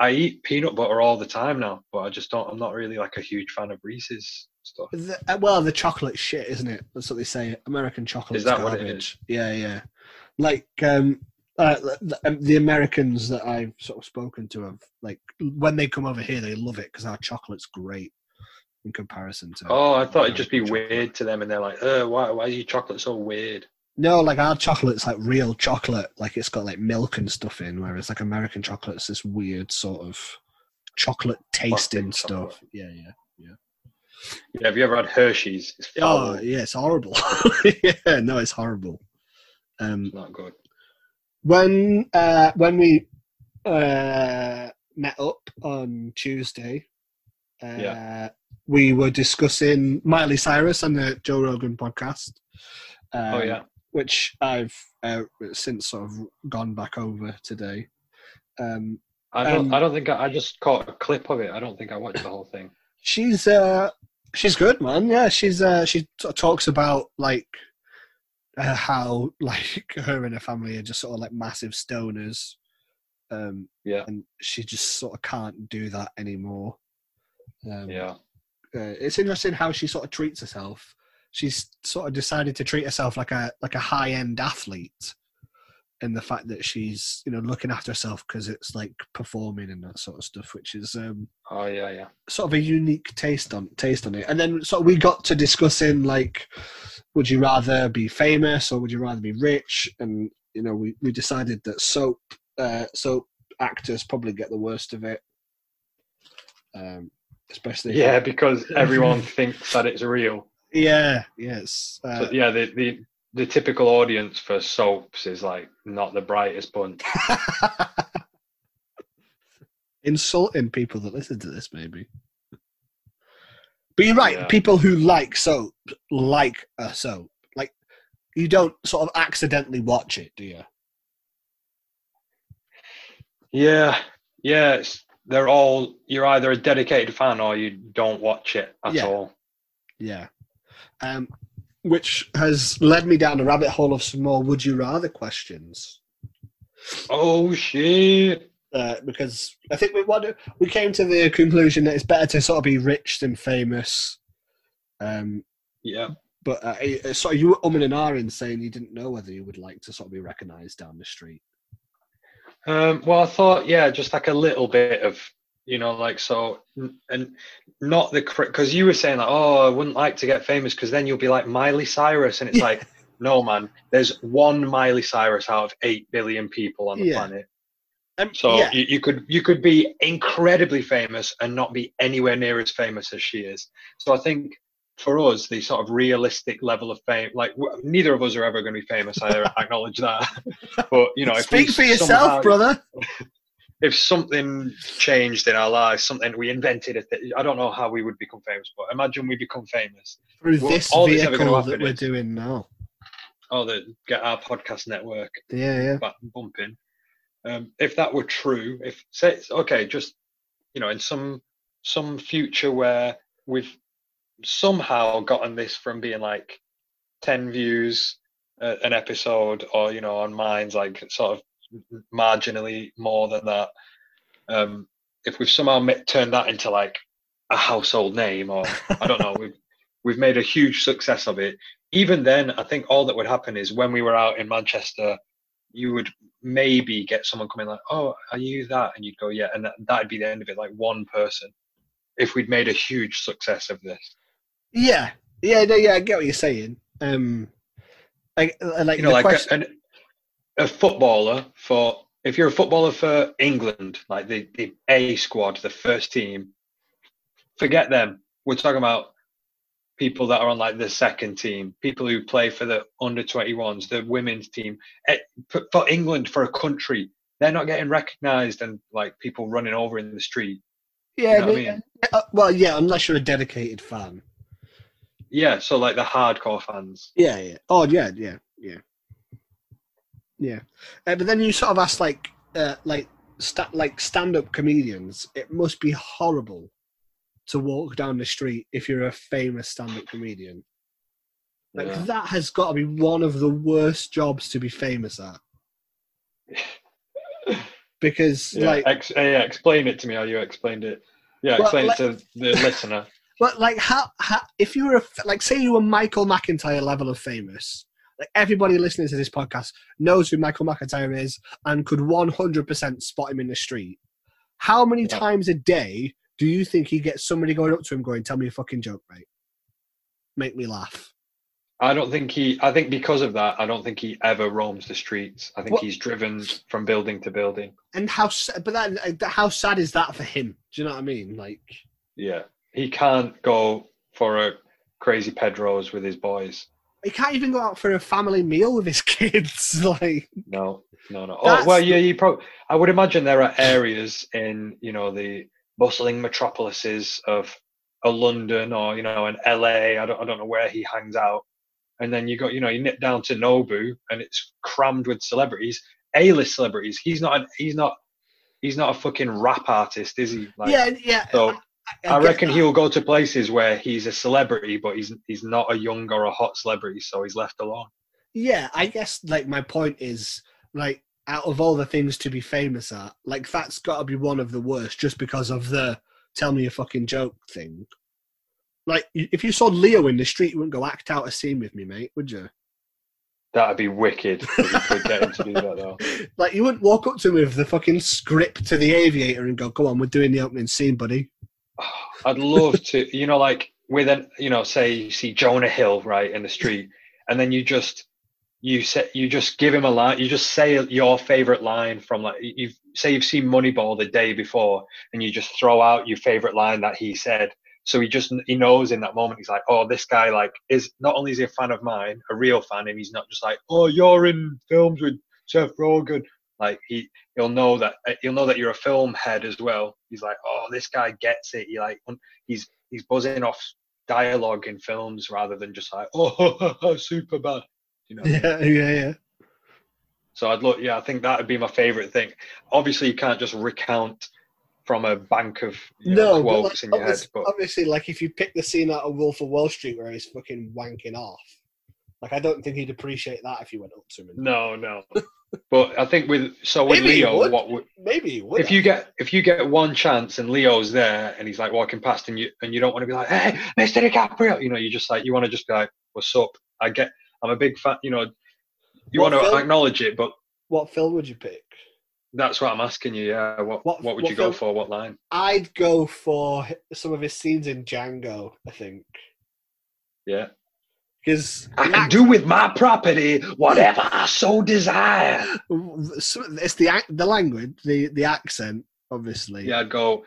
I eat peanut butter all the time now, but I just don't. I'm not really like a huge fan of Reese's stuff. The, uh, well, the chocolate shit, isn't it? That's what they say. American chocolate Is that what it is? Yeah, yeah. Like um, uh, the, um, the Americans that I've sort of spoken to have like when they come over here, they love it because our chocolate's great in comparison to. Oh, I thought it'd just be chocolate. weird to them, and they're like, "Uh, why? Why is your chocolate so weird?" No, like our chocolate's like real chocolate, like it's got like milk and stuff in, whereas like American chocolate's this weird sort of chocolate tasting Plastic chocolate. stuff. Yeah, yeah. Yeah, Yeah, have you ever had Hershey's? It's Oh, foul. yeah, it's horrible. yeah, no, it's horrible. Um, It's not good. when uh, when we uh, met up on Tuesday, uh, Yeah. we were discussing Miley Cyrus on the Joe Rogan podcast. Um, oh yeah. Which I've uh, since sort of gone back over today. Um, I don't. um, I don't think I, I just caught a clip of it. I don't think I watched the whole thing. she's uh, she's good, man. Yeah, she's uh, she of talks about like uh, how like her and her family are just sort of like massive stoners. Um, Yeah. and she just sort of can't do that anymore. Um, Yeah. uh, it's interesting how she sort of treats herself. She's sort of decided to treat herself like a like a high end athlete, in the fact that she's you know looking after herself because it's like performing and that sort of stuff, which is um, Oh yeah. Yeah. sort of a unique taste on taste on it. And then sort of we got to discussing like, would you rather be famous or would you rather be rich? And you know, we we decided that soap uh, soap actors probably get the worst of it. Um, especially Yeah, because everyone thinks that it's real. Yeah, yes, uh, So, yeah, the, the the typical audience for soaps is like not the brightest bunch. insulting people that listen to this, maybe. But you're right. Yeah. People who like soap like a soap. Like you don't sort of accidentally watch it, do you? Yeah, yeah. It's, they're all you're either a dedicated fan or you don't watch it at Yeah. all. Yeah. Um, which has led me down a rabbit hole of some more would you rather questions. Oh shit! Uh, because I think we want to, we came to the conclusion that it's better to sort of be rich than famous. Um, Yeah, but uh, uh, sort of you were umming and ahhing saying you didn't know whether you would like to sort of be recognised down the street. Um, well, I thought, yeah, just like a little bit of, you know, like so, and not the because you were saying like, oh, I wouldn't like to get famous because then you'll be like Miley Cyrus, and it's Yeah. like, no, man, there's one Miley Cyrus out of eight billion people on the Yeah. planet. Um, So yeah, you, you could you could be incredibly famous and not be anywhere near as famous as she is. So I think for us, the sort of realistic level of fame, like w- neither of us are ever going to be famous. I acknowledge that. But you know, if speak for yourself, somehow- brother. if something changed in our lives, something we invented, I don't know how we would become famous, but imagine we become famous. Through this all vehicle that we're is- doing now. Oh, that get our podcast network Yeah, yeah. back bumping. Um, if that were true, if say okay, just you know, in some some future where we've somehow gotten this from being like ten views uh, an episode, or you know, on mine's like sort of marginally more than that. Um, if we've somehow turned that into like a household name, or I don't know, we've we've made a huge success of it. Even then, I think all that would happen is when we were out in Manchester, you would maybe get someone coming like, "Oh, are you that?" And you'd go, "Yeah," and that, that'd be the end of it. Like one person. If we'd made a huge success of this, Yeah, yeah, no, yeah. I get what you're saying. Um, like, uh, like you know, the like question. an, a footballer for if you're a footballer for England, like the the A squad, the first team, forget them. We're talking about people that are on like the second team, people who play for the under 21s, the women's team. Eh, For, England, for a country, they're not getting recognised and like people running over in the street. yeah, know what I mean? uh, well, yeah, unless you're a dedicated fan. Yeah, so like the hardcore fans. Yeah, yeah. Oh, yeah, yeah, yeah, yeah. Uh, but then you sort of ask like, uh, like, sta- like stand-up comedians. It must be horrible to walk down the street if you're a famous stand-up comedian. Like Yeah. that has got to be one of the worst jobs to be famous at. because Yeah, like ex- yeah, explain it to me how you explained it. Yeah, explain like- it to the listener. But like, how, how if you were a, like, say you were Michael McIntyre level of famous, like everybody listening to this podcast knows who Michael McIntyre is and could one hundred percent spot him in the street. How many Yeah. times a day do you think he gets somebody going up to him going, "Tell me a fucking joke, mate. Make me laugh." I don't think he. I think because of that, I don't think he ever roams the streets. I think What- he's driven from building to building. And how, but that, how sad is that for him? Do you know what I mean? Like, Yeah, he can't go for a crazy Pedro's with his boys. He can't even go out for a family meal with his kids. like, No, no, no. Oh well, yeah. You probably. I would imagine there are areas in you know the bustling metropolises of a London or you know an LA. I don't. I don't know where he hangs out. And then you got you know you nip down to Nobu and it's crammed with celebrities, A-list celebrities. He's not. An, he's not. He's not a fucking rap artist, is he? Like, yeah, yeah. So I I reckon that. he'll go to places where he's a celebrity, but he's he's not a young or a hot celebrity, so he's left alone. Yeah, I guess like my point is like out of all the things to be famous at, like that's got to be one of the worst, just because of the "tell me a fucking joke" thing. Like if you saw Leo in the street, you wouldn't go act out a scene with me, mate, would you? That'd be wicked if you could get him to do that though. Like you wouldn't walk up to him with the fucking script to the Aviator and go, "Come on, we're doing the opening scene, buddy." I'd love to, you know, like with an, you know, say you see Jonah Hill right in the street, and then you just you say you just give him a line, you just say your favorite line from like you say you've seen Moneyball the day before, and you just throw out your favorite line that he said. So he just he knows in that moment he's like, oh, this guy like is not only is he a fan of mine, a real fan, and he's not just like, oh, you're in films with Seth Rogen. Like he he'll know that uh, he'll know that you're a film head as well. He's like, oh, this guy gets it. He like he's he's buzzing off dialogue in films rather than just like, oh, Superbad. You know. Yeah, yeah, yeah. So I'd look, yeah, I think that would be my favorite thing. Obviously, you can't just recount from a bank of you know, No, but like, in your head, obviously, but obviously, like if you pick the scene out of Wolf of Wall Street where he's fucking wanking off, like I don't think he'd appreciate that if you went up to him. No, no. but I think with so with Maybe Leo, would. what would Maybe would. if you get if you get one chance and Leo's there and he's like walking past and you and you don't want to be like, hey, Mr. DiCaprio, you know, you just like you want to just be like, what's up? I get, I'm a big fan, you know, you What want to film? acknowledge it, but what film would you pick? that's what I'm asking you. Yeah, what What- what, would what you go for? What line? I'd go for some of his scenes in Django. I think Yeah, because I can do with my property whatever I so desire. it's the the language, the the accent, obviously. Yeah, I'd go.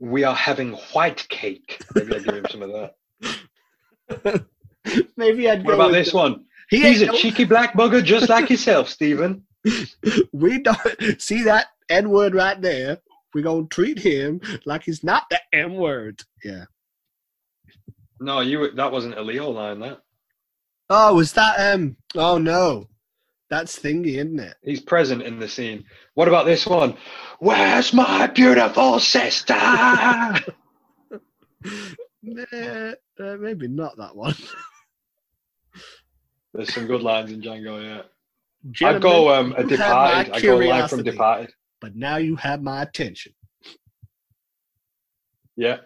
We are having white cake. Maybe I'd give him some of that. Maybe I'd go. What about this the- one? He He's a no- cheeky black bugger just like yourself, Stephen. we don't see that N word right there. We're gonna treat him like he's not the N word. Yeah. No, you. That wasn't a Leo line. That Oh, was that um? Oh no, that's thingy, isn't it? he's present in the scene. What about this one? Where's my beautiful sister? Nah, uh, maybe not that one. There's some good lines in Django. Yeah, I'd go um, a you have my Departed. I'd go live from Departed. But now you have my attention. Yeah.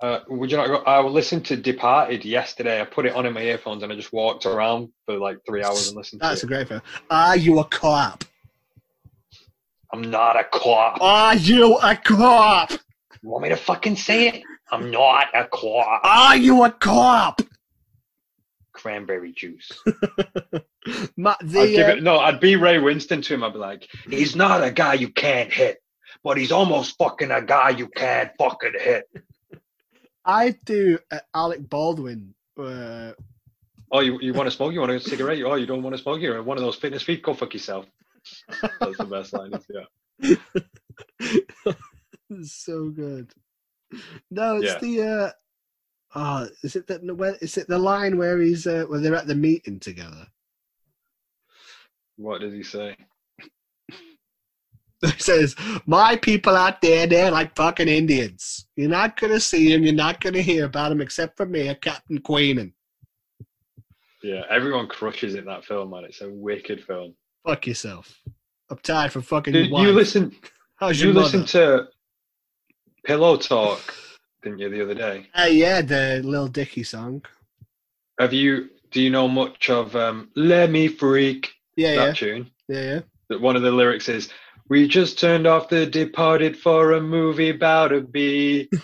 Uh, would you not go? I listened to Departed yesterday. I put it on in my earphones and I just walked around for like three hours and listened to That's it. a great film. Are you a cop? I'm not a cop. Are you a cop? You want me to fucking say it? I'm not a cop. Are you a cop? Cranberry juice. Ma- I'd give uh, it, no, I'd be Ray Winstone to him. I'd be like, he's not a guy you can't hit, but he's almost fucking a guy you can't fucking hit. I do uh, Alec Baldwin. Uh, Oh, you, you want to smoke? You want a cigarette? Oh, you don't want to smoke? You're one of those fitness feet. Go fuck yourself. That's the best line. is, Yeah. so good. No, it's Yeah. the. Uh, oh, is it that? Where is it? The line where he's uh, where they're at the meeting together. What did he say? It says, "My people out there, they're like fucking Indians. You're not gonna see them. You're not gonna hear about them, except for me, Captain Queenan. Yeah, everyone crushes in that film, man. It's a wicked film. Fuck yourself." I'm tired from fucking Did you listen? How's you listen to Pillow Talk, didn't you, the other day? Uh, yeah, the Lil Dicky song. Have you? Do you know much of um, "Let Me Freak"? Yeah, that yeah, tune. yeah, yeah. That one of the lyrics is, "We just turned off The Departed for a movie about a bee."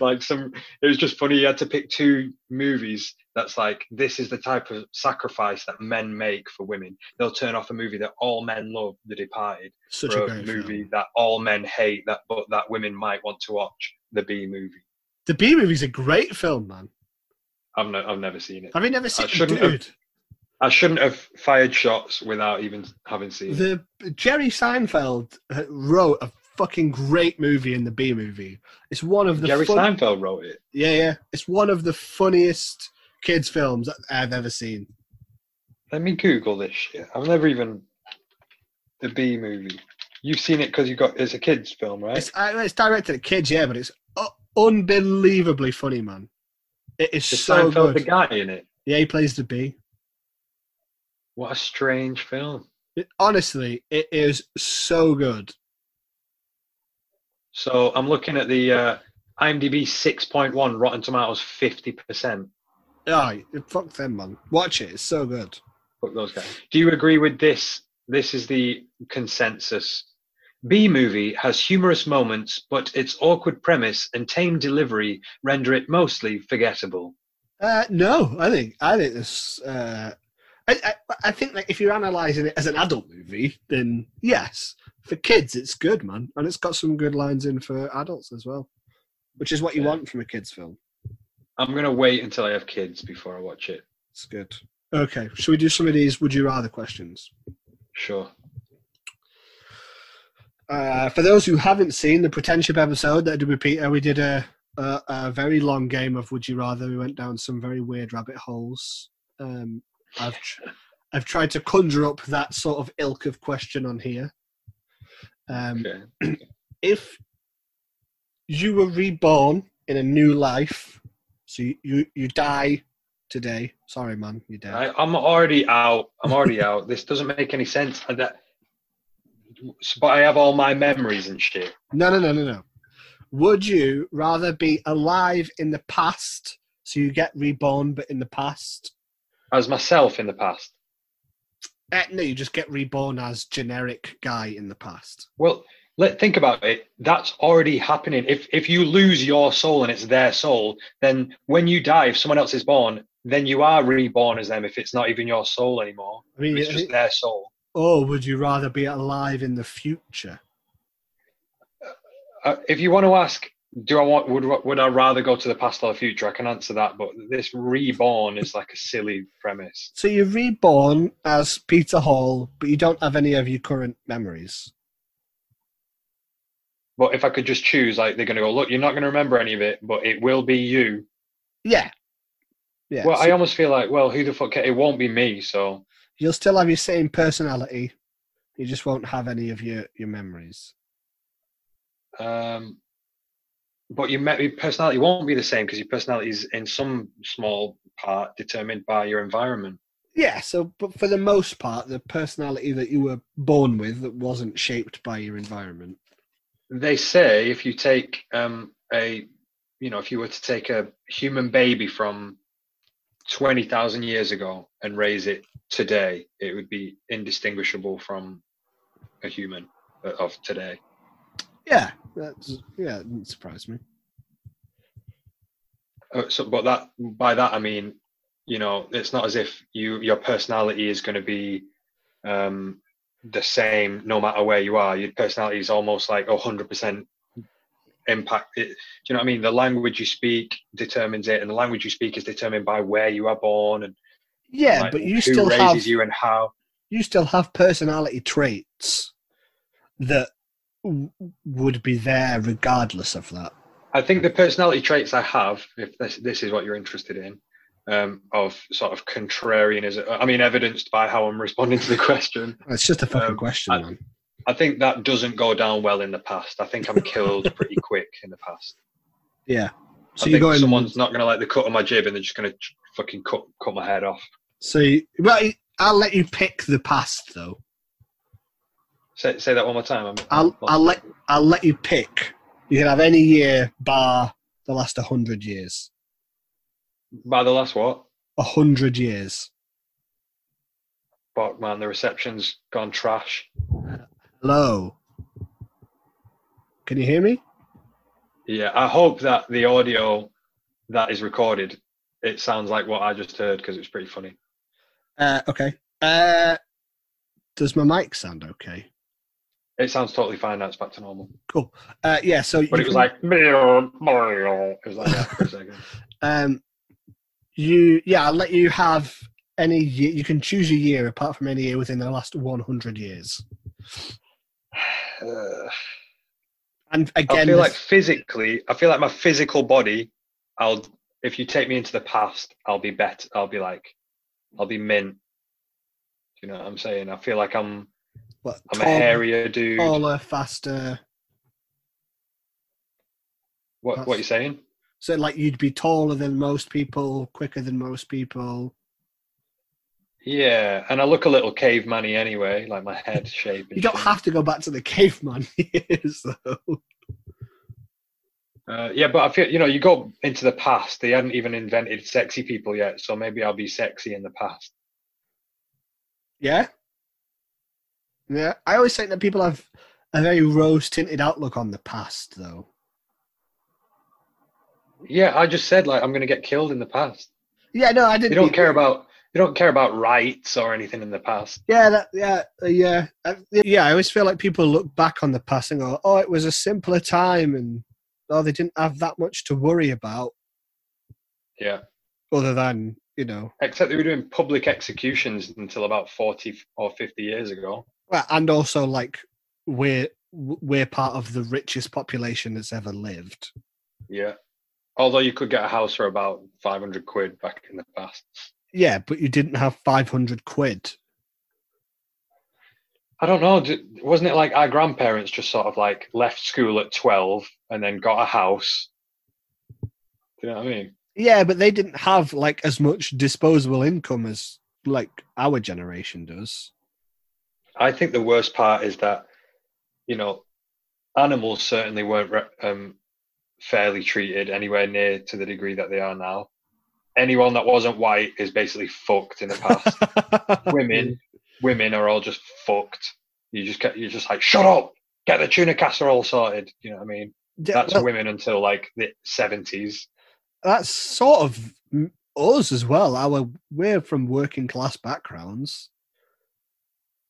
like some, it was just funny. You had to pick two movies. That's like this is the type of sacrifice that men make for women. They'll turn off a movie that all men love, The Departed, Such for a a movie film. that all men hate, that but that women might want to watch, the Bee Movie. The Bee Movie's a great film, man. I've, no, I've never seen it. Have you never seen it? shouldn't have- Dude, I shouldn't have fired shots without even having seen it. the Jerry Seinfeld uh, wrote a fucking great movie in the Bee Movie. It's one of the Jerry fun- Seinfeld wrote it. Yeah, yeah. It's one of the funniest kids' films I've ever seen. Let me Google this shit. I've never even the Bee Movie. You've seen it because you got it's a kids film, right? It's uh, it's directed at kids, yeah, but it's unbelievably funny, man. It is Is so Seinfeld the guy in it? Yeah, he plays the bee. What a strange film. It- honestly, it is so good. So I'm looking at the uh, IMDb 6.1, Rotten Tomatoes 50%. Oh, fuck them, man. Watch it. It's so good. Fuck those guys. Do you agree with this? This is the consensus. Bee Movie has humorous moments, but its awkward premise and tame delivery render it mostly forgettable. Uh, no, I think I think this. Uh, I, I I think that if you're analysing it as an adult movie, then yes. For kids, it's good, man, and it's got some good lines in for adults as well, which is what you Yeah. want from a kids film. I'm gonna wait until I have kids before I watch it. It's good. Okay, should we do some of these would you rather questions? Sure. Uh, for those who haven't seen the Pretenship episode that I did with Peter, we did a, a a very long game of Would You Rather. We went down some very weird rabbit holes. Um, I've tr- I've tried to conjure up that sort of ilk of question on here. Um, Okay. if you were reborn in a new life, so you, you, you die today. Sorry, man, you're dead. I, I'm already out. I'm already out. This doesn't make any sense. That, but I have all my memories and shit. No, no, no, no, no. Would you rather be alive in the past, so you get reborn, but in the past? As myself in the past. Eh, no, you just get reborn as generic guy in the past. Well, let think about it. That's already happening. If if you lose your soul and it's their soul, then when you die, if someone else is born, then you are reborn as them. If it's not even your soul anymore, I mean, it's just their soul. or would you rather be alive in the future? Uh, if you want to ask, do I want would would I rather go to the past or the future? I can answer that, but this reborn is like a silly premise. So you're reborn as Peter Hall, but you don't have any of your current memories. But if I could just choose, like they're going to go, look, you're not going to remember any of it, but it will be you. Yeah. Yeah. well, so I almost feel like, well, who the fuck? It won't be me. So you'll still have your same personality. You just won't have any of your, your memories. Um, but your, your personality won't be the same because your personality is in some small part determined by your environment. Yeah, so but for the most part, the personality that you were born with that wasn't shaped by your environment. They say if you take um, a, you know, if you were to take a human baby from 20,000 years ago and raise it today, it would be indistinguishable from a human of today. Yeah, that's yeah, it didn't surprise me. Uh, so, but that by that I mean, you know, it's not as if you your personality is going to be um, the same no matter where you are. Your personality is almost like hundred percent impact. It, do you know what I mean? The language you speak determines it, and the language you speak is determined by where you are born and Yeah, like, but you still raises have you and how. you still have personality traits that would be there regardless of that. I think the personality traits I have, if this this is what you're interested in, um, of sort of contrarianism. I mean, evidenced by how I'm responding to the question. It's just a fucking Um, question, I- man. I think that doesn't go down well in the past. I think I'm killed pretty quick in the past. Yeah. So I you're going. someone's not going to like the cut on my jib and they're just going to fucking cut cut my head off. So you, well, I'll let you pick the past though. Say, say that one more time. I'm, I'll I'll let I'll let you pick. You can have any year bar the last hundred years. by the last what? A hundred years. Fuck man, the reception's gone trash. Hello. Can you hear me? Yeah, I hope that the audio that is recorded, it sounds like what I just heard because it's pretty funny. Uh, okay. Uh, does my mic sound okay? It sounds totally fine now. It's back to normal. Cool. Uh, yeah. So, But it was can- like, it was like that for a second. um, you yeah, I'll let you have any. Year, you can choose a year apart from any year within the last one hundred years. Uh, And again, I feel like physically, I feel like my physical body, I'll, if you take me into the past, I'll be better. I'll be like, I'll be mint. Do you know what I'm saying? I feel like I'm, what, I'm a hairier dude. taller, faster. What, what are you saying? So, like, you'd be taller than most people, quicker than most people. Yeah, and I look a little caveman-y anyway, like my head shape. You don't have to go back to the caveman years, though. Uh, yeah, but I feel you know, you go into the past. They hadn't even invented sexy people yet, so maybe I'll be sexy in the past. Yeah. Yeah. I always think that people have a very rose tinted outlook on the past, though. Yeah, I just said like I'm gonna get killed in the past. Yeah, no, I didn't. They don't care about they don't care about rights or anything in the past. Yeah, that, yeah, uh, yeah, Uh, yeah. I always feel like people look back on the past and go, "Oh, it was a simpler time," and oh, they didn't have that much to worry about, Yeah, other than you know, except they were doing public executions until about forty or fifty years ago. Well, and also like we're we're part of the richest population that's ever lived. Yeah, although you could get a house for about five hundred quid back in the past. Yeah, but you didn't have five hundred quid. I don't know. Wasn't it like our grandparents just sort of like left school at twelve and then got a house? Do you know what I mean? Yeah, but they didn't have like as much disposable income as like our generation does. I think the worst part is that, you know, animals certainly weren't re- um, fairly treated anywhere near to the degree that they are now. Anyone that wasn't white is basically fucked in the past. women, women are all just fucked. You just get, you're just like, shut up, get the tuna casserole sorted. You know what I mean? Yeah, That's well, women until like the seventies. that's sort of us as well. Our we're from working class backgrounds,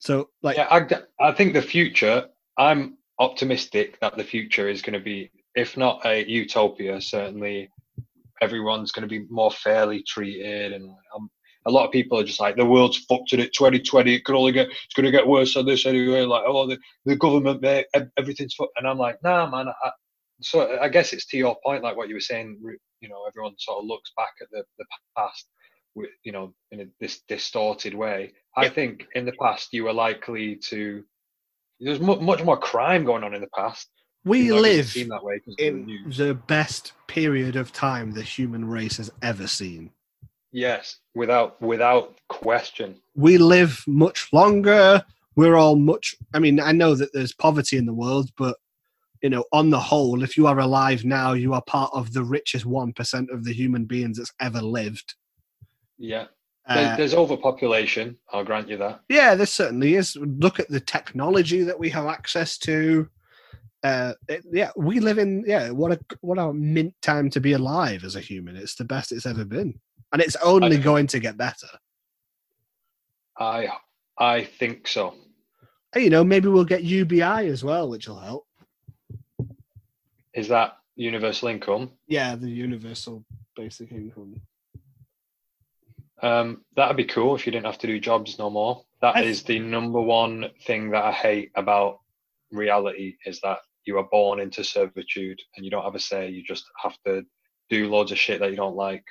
so like Yeah, I, I think the future. I'm optimistic that the future is going to be, if not a utopia, certainly everyone's going to be more fairly treated. And um, a lot of people are just like, the world's fucked in it. 2020, it could only get, it's going to get worse than this anyway. Like, oh, the, the government, everything's fucked. And I'm like, nah, man. I, so I guess it's to your point, like what you were saying. You know, everyone sort of looks back at the the past, you know, in a, this distorted way. I think in the past you were likely to. There's mu- much more crime going on in the past. we even though it doesn't live way of the in the best period of time the human race has ever seen. Yes, without without question. We live much longer. We're all much. I mean, I know that there's poverty in the world, but you know, on the whole, if you are alive now, you are part of the richest one percent of the human beings that's ever lived. Yeah, Uh, there's overpopulation. I'll grant you that. yeah, there certainly is. Look at the technology that we have access to. Uh, it- yeah, we live in yeah. What a what a mint time to be alive as a human. It's the best it's ever been, and it's only I- going to get better. I I think so. Hey, you know, maybe we'll get UBI as well, which will help. Is that universal income? Yeah, the universal basic income. Um, that'd be cool if you didn't have to do jobs no more. That I- is the number one thing that I hate about reality is that you are born into servitude and you don't have a say. You just have to do loads of shit that you don't like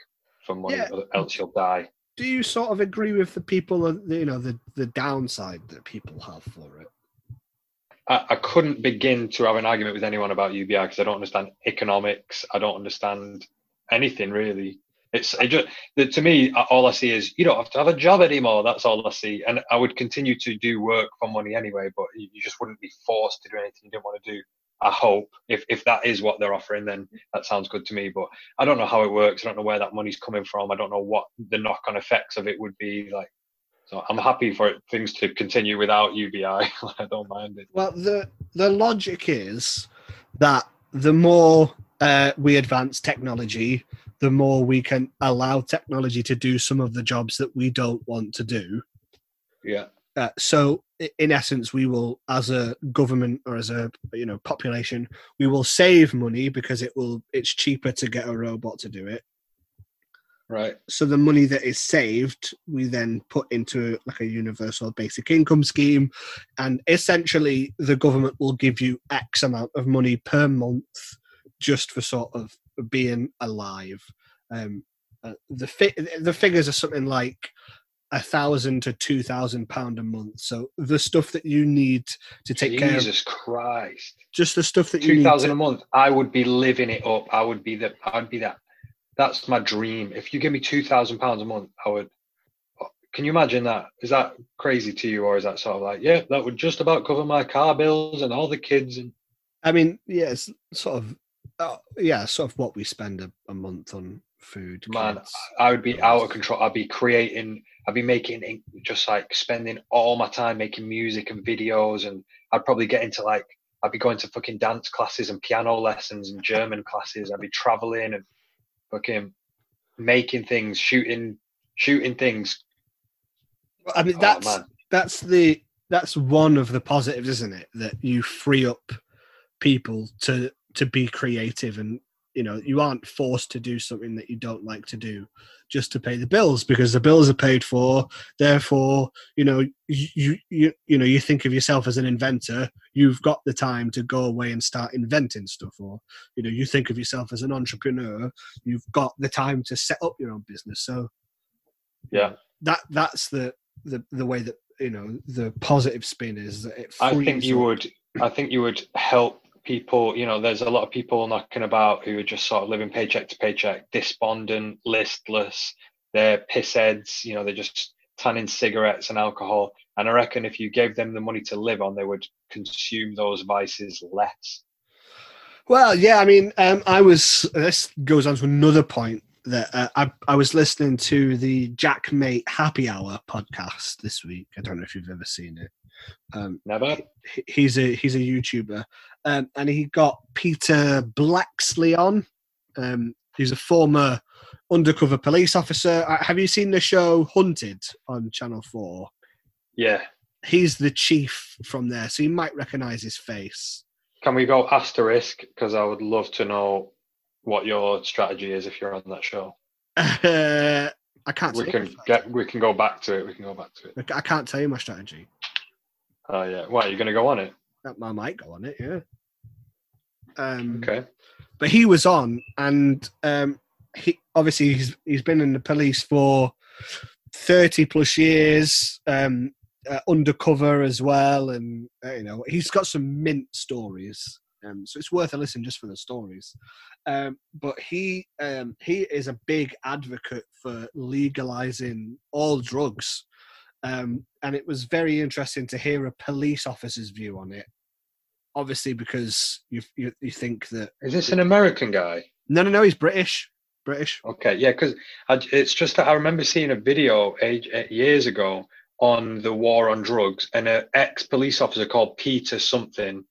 from money, Yeah. else you'll die. Do you sort of agree with the people, the- you know, the the downside that people have for it? I, I couldn't begin to have an argument with anyone about UBI because I don't understand economics. I don't understand anything really. It's it just to me all I see is you don't have to have a job anymore. That's all I see, and I would continue to do work for money anyway. But you, just wouldn't be forced to do anything you didn't want to do. I hope if if that is what they're offering, then that sounds good to me. But I don't know how it works. I don't know where that money's coming from. I don't know what the knock-on effects of it would be like. So I'm happy for things to continue without UBI. I don't mind it. Well, the the logic is that the more uh, we advance technology, the more we can allow technology to do some of the jobs that we don't want to do. Yeah. Uh, so, in essence, we will, as a government or as a you know population, we will save money because it will. It's cheaper to get a robot to do it. Right. So the money that is saved, we then put into like a universal basic income scheme, and essentially the government will give you X amount of money per month just for sort of being alive. Um, uh, the fi- the figures are something like a thousand to two thousand pound a month. So the stuff that you need to take Jesus care of, Jesus Christ! just the stuff that you Two thousand To, a month. I would be living it up. I would be the. I'd be that. That's my dream. If you give me two thousand pounds a month, I would. Can you imagine that? Is that crazy to you, or is that sort of like, yeah, that would just about cover my car bills and all the kids and I mean, yeah, it's sort of, uh, yeah, sort of what we spend a, a month on food. man, kids. I would be out of control. I'd be creating, I'd be making, just like spending all my time making music and videos, and I'd probably get into like, I'd be going to fucking dance classes and piano lessons and German classes. I'd be traveling and fucking making things, shooting, shooting things. I mean, Oh, that's that's the that's one of the positives, isn't it? That you free up people to to be creative, and you know, you aren't forced to do something that you don't like to do just to pay the bills because the bills are paid for. Therefore, you know, you you you, know, you think of yourself as an inventor. You've got the time to go away and start inventing stuff, or you know, you think of yourself as an entrepreneur. You've got the time to set up your own business. So Yeah. that that's the the the way that you know the positive spin is that it I think you up- would. I think you would help people. You know, there's a lot of people knocking about who are just sort of living paycheck to paycheck, despondent, listless. They're pissheads. You know, they're just tanning cigarettes and alcohol. And I reckon if you gave them the money to live on, they would consume those vices less. well yeah i mean um i was this goes on to another point that uh, I, I was listening to the JaackMaate happy hour podcast this week i don't know if you've ever seen it um Never. he- he's a he's a youtuber um and he got Peter Bleksley on um he's a former undercover police officer Uh, have you seen the show hunted on channel 4 Yeah. he's the chief from there, so you might recognize his face. Can we go asterisk? Because I would love to know what your strategy is if you're on that show. Uh, I can't. We can get. We can go back to it. We can go back to it. I can't tell you my strategy. Oh yeah. Why are you going to go on it? That I might go on it. Yeah. Um, Okay. but he was on, and um, he obviously he's he's been in the police for thirty plus years, um, uh, undercover as well, and uh, you know he's got some mint stories. Um, so it's worth a listen just for the stories. Um, but he um, he is a big advocate for legalizing all drugs, um, and it was very interesting to hear a police officer's view on it. Obviously, because you you, you think that Is this an American guy? no, no, no, he's British. British. Okay, yeah, because it's just that I remember seeing a video age, eh, years ago on the war on drugs, and an ex-police officer called Peter something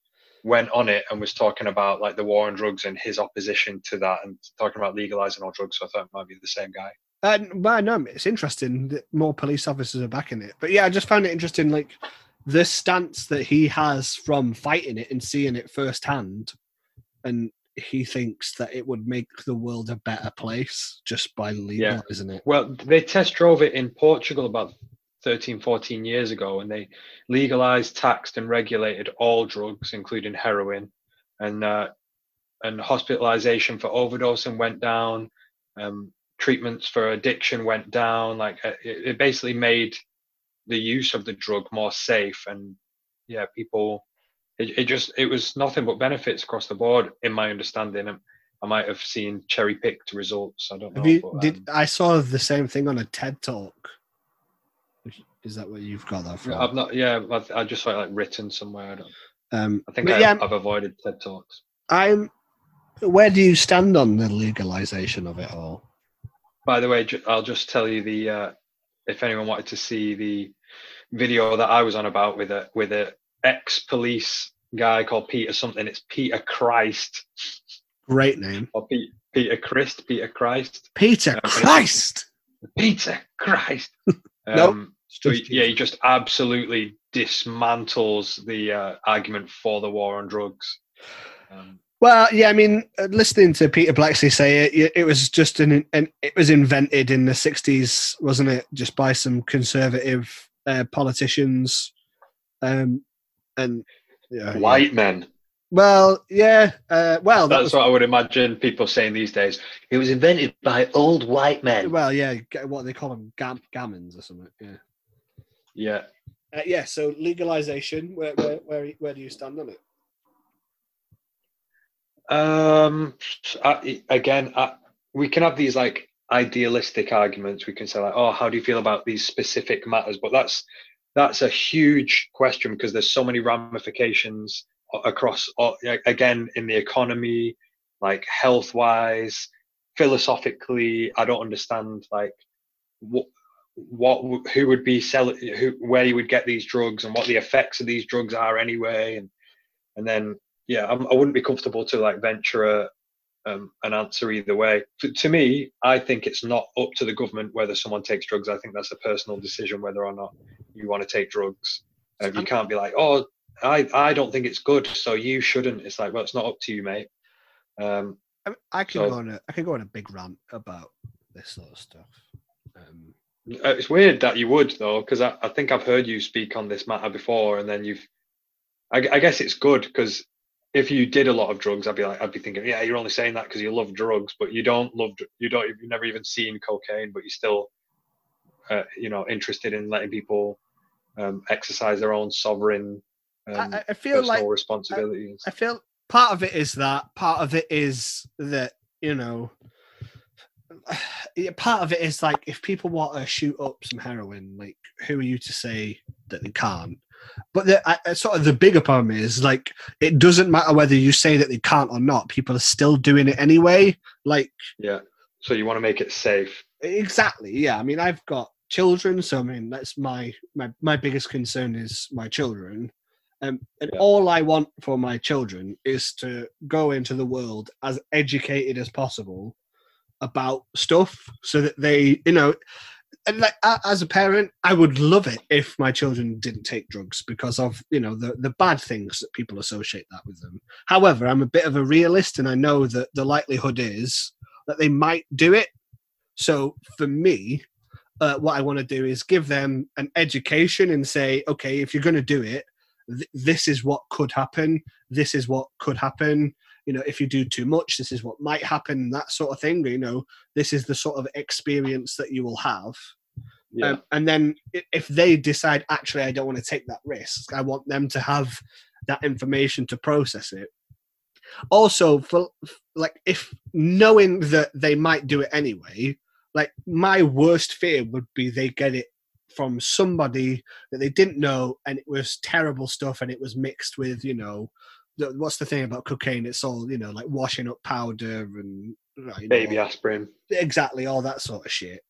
went on it and was talking about like the war on drugs and his opposition to that, and talking about legalizing all drugs. So I thought it might be the same guy. Uh, well, no, it's interesting that more police officers are backing it. But yeah, I just found it interesting, like the stance that he has from fighting it and seeing it firsthand, and he thinks that it would make the world a better place just by legalizing it. Well, they test drove it in Portugal about 13, 14 years ago, and they legalized, taxed, and regulated all drugs, including heroin, and uh, and hospitalization for overdosing went down. Um, treatments for addiction went down. Like uh, it, it basically made the use of the drug more safe, and yeah, people. It, it just it was nothing but benefits across the board, in my understanding. And I might have seen cherry picked results. I don't know. You, but, did um, I saw the same thing on a TED talk? Is that where you've got that from? I've not. Yeah, I've, I just saw it like written somewhere. I don't. um, I think I, yeah, I've avoided TED talks. I'm. Where do you stand on the legalization of it all? By the way, I'll just tell you the uh, if anyone wanted to see the video that I was on about with a with a ex police guy called Peter something. It's Peter Christ Great name, or Pete, Peter Christ, Peter Christ, Peter Uh, Christ. Peter Christ. Nope. Um, so he- yeah, he just absolutely dismantles the uh, argument for the war on drugs. Um, Well, yeah, I mean, listening to Peter Bleksley say it, it was just an, an it was invented in the '60s, wasn't it? Just by some conservative uh, politicians, um, and yeah, white men. Well, yeah, uh, well, that That's was, what I would imagine people saying these days. It was invented by old white men. well, yeah, what they call them, gam- gammons or something. Yeah, Yeah. uh, yeah. So legalization, where, where where where do you stand on it? Um. I, again, I, we can have these like idealistic arguments. We can say like, "Oh, how do you feel about these specific matters?" But that's that's a huge question because there's so many ramifications across. Again, in the economy, like health wise, philosophically, I don't understand like what what who would be selling who where you would get these drugs and what the effects of these drugs are anyway and and then yeah I'm, i wouldn't be comfortable to like venture a um, an answer either way to, to me i think it's not up to the government whether someone takes drugs i think that's a personal decision whether or not you want to take drugs uh, you can't be like oh i i don't think it's good so you shouldn't it's like well it's not up to you mate um I, I could So- go on a I could go on a big rant about this sort of stuff. Um, Uh, It's weird that you would though, because I, I think I've heard you speak on this matter before, and then you've. I, I guess it's good because if you did a lot of drugs, I'd be like, I'd be thinking, yeah, you're only saying that because you love drugs, but you don't love, you don't, you've never even seen cocaine, but you're still, uh, you know, interested in letting people um, exercise their own sovereign um, I, I- I feel personal like responsibilities. I feel part of it is that. Part of it is that you know. Part of it is like if people want to shoot up some heroin, like who are you to say that they can't? But the I, sort of the bigger problem is like it doesn't matter whether you say that they can't or not. People are still doing it anyway. Like yeah. So you want to make it safe. exactly, yeah. I mean, I've got children, so I mean that's my my my biggest concern is my children. Um, and Yeah. all I want for my children is to go into the world as educated as possible about stuff so that they, you know, and like as a parent, I would love it if my children didn't take drugs because of you know the the bad things that people associate that with them. However, I'm a bit of a realist, and I know that the likelihood is that they might do it. So for me, uh, what I want to do is give them an education and say, okay, if you're going to do it, th- this is what could happen. This is what could happen. You know, if you do too much, this is what might happen. That sort of thing. You know, this is the sort of experience that you will have. Yeah. Um, and then if they decide, actually, I don't want to take that risk, I want them to have that information to process it. Also, for like, if knowing that they might do it anyway, like my worst fear would be they get it from somebody that they didn't know and it was terrible stuff and it was mixed with, you know, what's the thing about cocaine? It's all, you know, like washing up powder and you know, Baby aspirin. exactly all that sort of shit.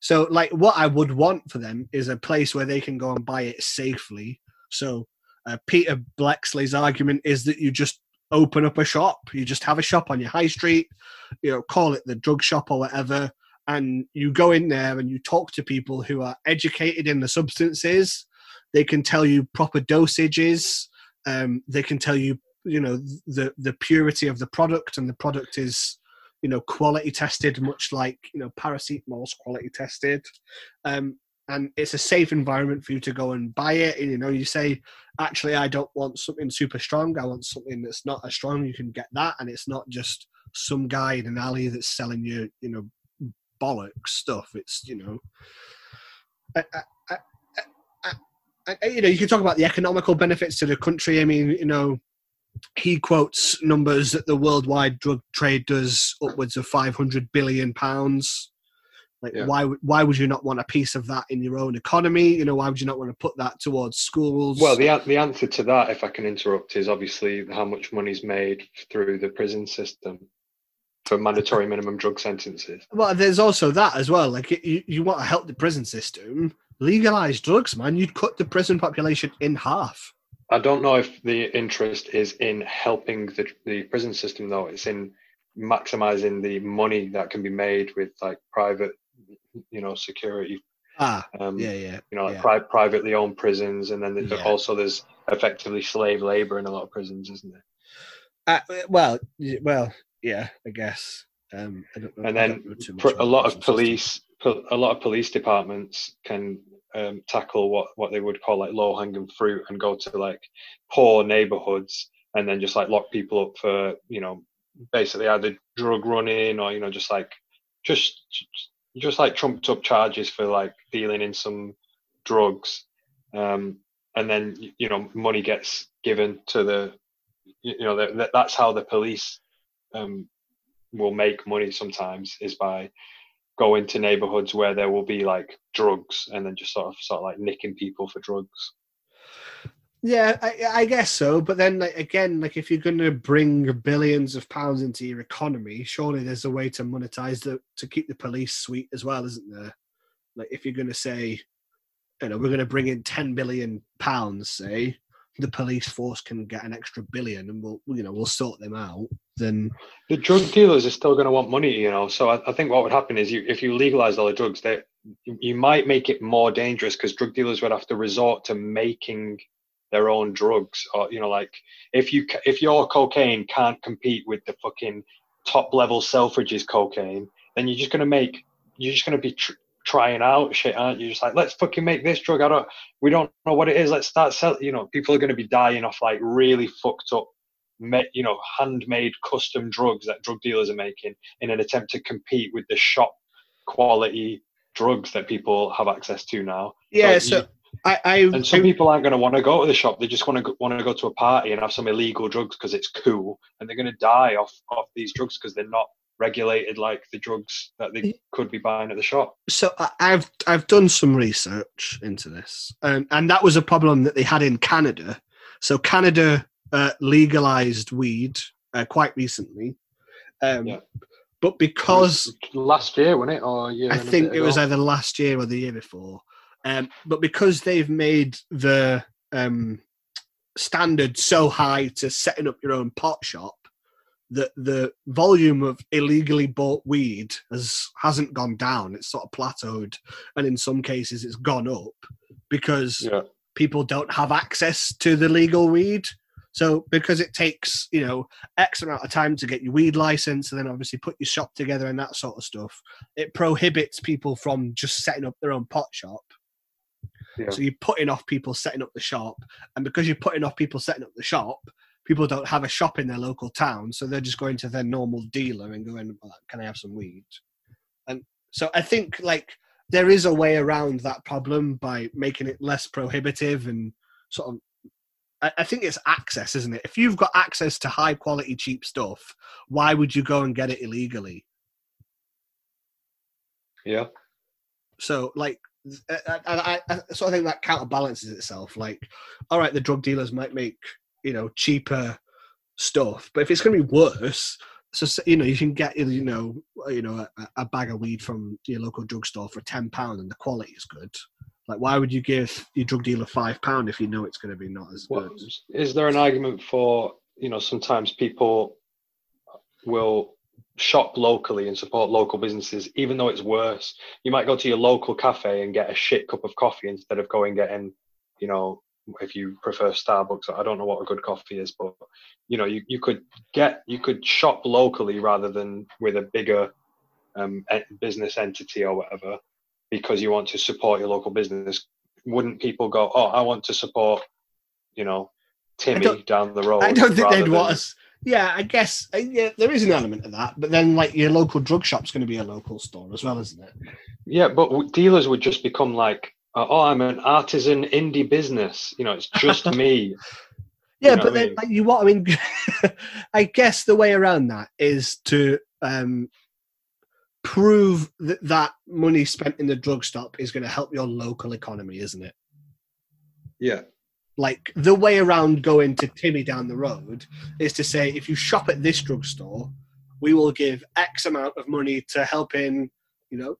So like what i would want for them is a place where they can go and buy it safely. So uh, Peter Bleksley's argument is that you just open up a shop. You just have a shop on your high street you know call it the drug shop or whatever and you go in there and you talk to people who are educated in the substances. They can tell you proper dosages um, they can tell you you know the the purity of the product and the product is you know quality tested much like you know paracetamol's quality tested. Um and it's a safe environment for you to go and buy it. And you know you say actually i don't want something super strong. I want something that's not as strong. You can get that. And it's not just some guy in an alley that's selling you you know bollocks stuff. It's you know you know you can talk about the economical benefits to the country i mean you know he quotes numbers that the worldwide drug trade does upwards of 500 billion pounds. Like, Yeah. why would why would you not want a piece of that in your own economy? You know, why would you not want to put that towards schools? Well, the the answer to that, if I can interrupt, is obviously how much money's made through the prison system for mandatory minimum drug sentences. Well, there's also that as well. Like, you, you want to help the prison system, legalize drugs, man. You'd cut the prison population in half. I don't know if the interest is in helping the the prison system though. It's in maximizing the money that can be made with like private, you know, security. Ah, Um, yeah, yeah. You know, like yeah. pri- privately owned prisons, and then there's Yeah. also there's effectively slave labor in a lot of prisons, isn't there? Uh, well, well, yeah, I guess. Um, and then don't know too much pr- a lot of police pol- a lot of police departments can um, tackle what what they would call like low hanging fruit and go to like poor neighborhoods and then just like lock people up for you know basically either drug running or you know just like just just like trumped up charges for like dealing in some drugs. Um, and then you know money gets given to the you know that that's how the police um, will make money sometimes is by going into neighborhoods where there will be like drugs and then just sort of sort of like nicking people for drugs. Yeah, I, I guess so. But then like, again, like if you're going to bring billions of pounds into your economy, surely there's a way to monetize the to keep the police sweet as well, isn't there? Like if you're going to say, you know, we're going to bring in ten billion pounds, say the police force can get an extra billion, and we'll you know we'll sort them out. Then The drug dealers are still going to want money, you know. So I, I think what would happen is you if you legalize all the drugs, they you might make it more dangerous because drug dealers would have to resort to making their own drugs or you know like if you if your cocaine can't compete with the fucking top level selfridges cocaine then you're just going to make you're just going to be tr- trying out shit aren't you just like let's fucking make this drug i don't we don't know what it is let's start selling you know people are going to be dying off like really fucked up you know handmade custom drugs that drug dealers are making in an attempt to compete with the shop quality drugs that people have access to now yeah, you- so I I, and some I- people aren't going to want to go to the shop. They just want to go, want to go to a party and have some illegal drugs because it's cool, and they're going to die off off these drugs because they're not regulated like the drugs that they could be buying at the shop. so I've I've done some research into this, and and that was a problem that they had in Canada. So Canada uh, legalized weed uh, quite recently, um, Yeah. but because last year, wasn't it? Or year I think it was either last year or the year before, um, but because they've made the um, standard so high to setting up your own pot shop that the volume of illegally bought weed has hasn't gone down it's sort of plateaued and in some cases it's gone up because yeah. people don't have access to the legal weed so because it takes you know x amount of time to get your weed license and then obviously put your shop together and that sort of stuff it prohibits people from just setting up their own pot shop Yeah. so you're putting off people setting up the shop and because you're putting off people setting up the shop people don't have a shop in their local town so they're just going to their normal dealer and going "Oh, can i have some weed? And so i think like there is a way around that problem by making it less prohibitive and sort of I, I think it's access isn't it? If you've got access to high quality cheap stuff why would you go and get it illegally? Yeah. so like I, I I sort of think that counterbalances itself like all right the drug dealers might make you know cheaper stuff. But if it's going to be worse so you know you can get you know you know a, a bag of weed from your local drugstore for 10 pound and the quality is good. Like why would you give your drug dealer five pound if you know it's going to be not as What, good? is there an argument for you know sometimes people will shop locally and support local businesses even though it's worse? You might go to your local cafe and get a shit cup of coffee instead of going getting you know if you prefer starbucks i don't know what a good coffee is but you know you, you could get you could shop locally rather than with a bigger um, business entity or whatever because you want to support your local business. Wouldn't people go oh i want to support you know timmy down the road i don't think they'd want us. Yeah i guess uh, yeah there is an element of that but then like your local drug shop's going to be a local store as well isn't it? Yeah, but dealers would just become like, oh, I'm an artisan indie business. You know, it's just me. Yeah, know but what I then mean? like, you what I mean. I guess the way around that is to um, prove that that money spent in the drug stop is going to help your local economy, isn't it? Yeah. Like the way around going to Timmy down the road is to say, if you shop at this drugstore, we will give X amount of money to help in, you know,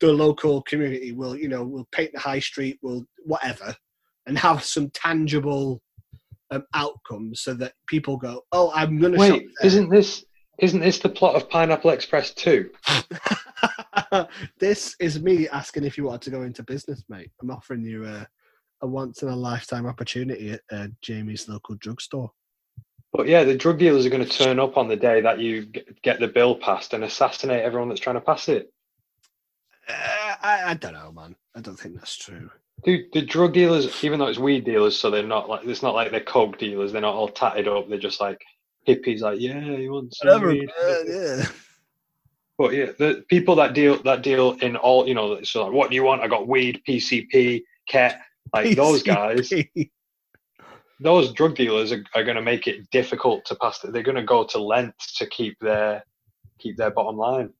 the local community. We'll, you know, we'll paint the high street, we'll whatever, and have some tangible um, outcomes so that people go, oh, I'm going to shop. Wait, isn't this isn't this the plot of Pineapple Express 2? this is me asking if you wanted to go into business, mate. I'm offering you a, a once in a lifetime opportunity at uh, Jamie's local drugstore. But yeah, the drug dealers are going to turn up on the day that you get the bill passed and assassinate everyone that's trying to pass it. Uh, I, I don't know, man. I don't think that's true. Dude, the drug dealers, even though it's weed dealers, so they're not like it's not like they're coke dealers. They're not all tatted up. They're just like hippies. Like, yeah, you want some Whatever. weed? uh, yeah. But yeah, the people that deal that deal in all, you know, so like, what do you want? I got weed, PCP, cat. Like those guys, those drug dealers are, are going to make it difficult to pass. They're going to go to lengths to keep their keep their bottom line.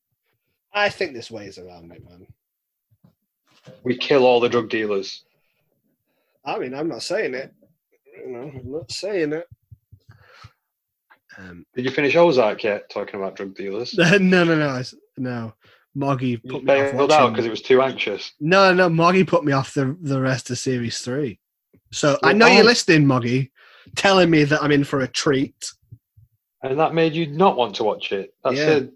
I think this ways around it, man. We kill all the drug dealers. I mean, I'm not saying it. You know, I'm not saying it. Um, Did you finish Ozark yet? Talking about drug dealers. no, no, no, I s- no. Moggy put me off out watching. because it was too anxious. No, no, Moggy put me off the the rest of series three. So I know I- you're listening, Moggy, telling me that I'm in for a treat. and that made you not want to watch it. That's Yeah. a,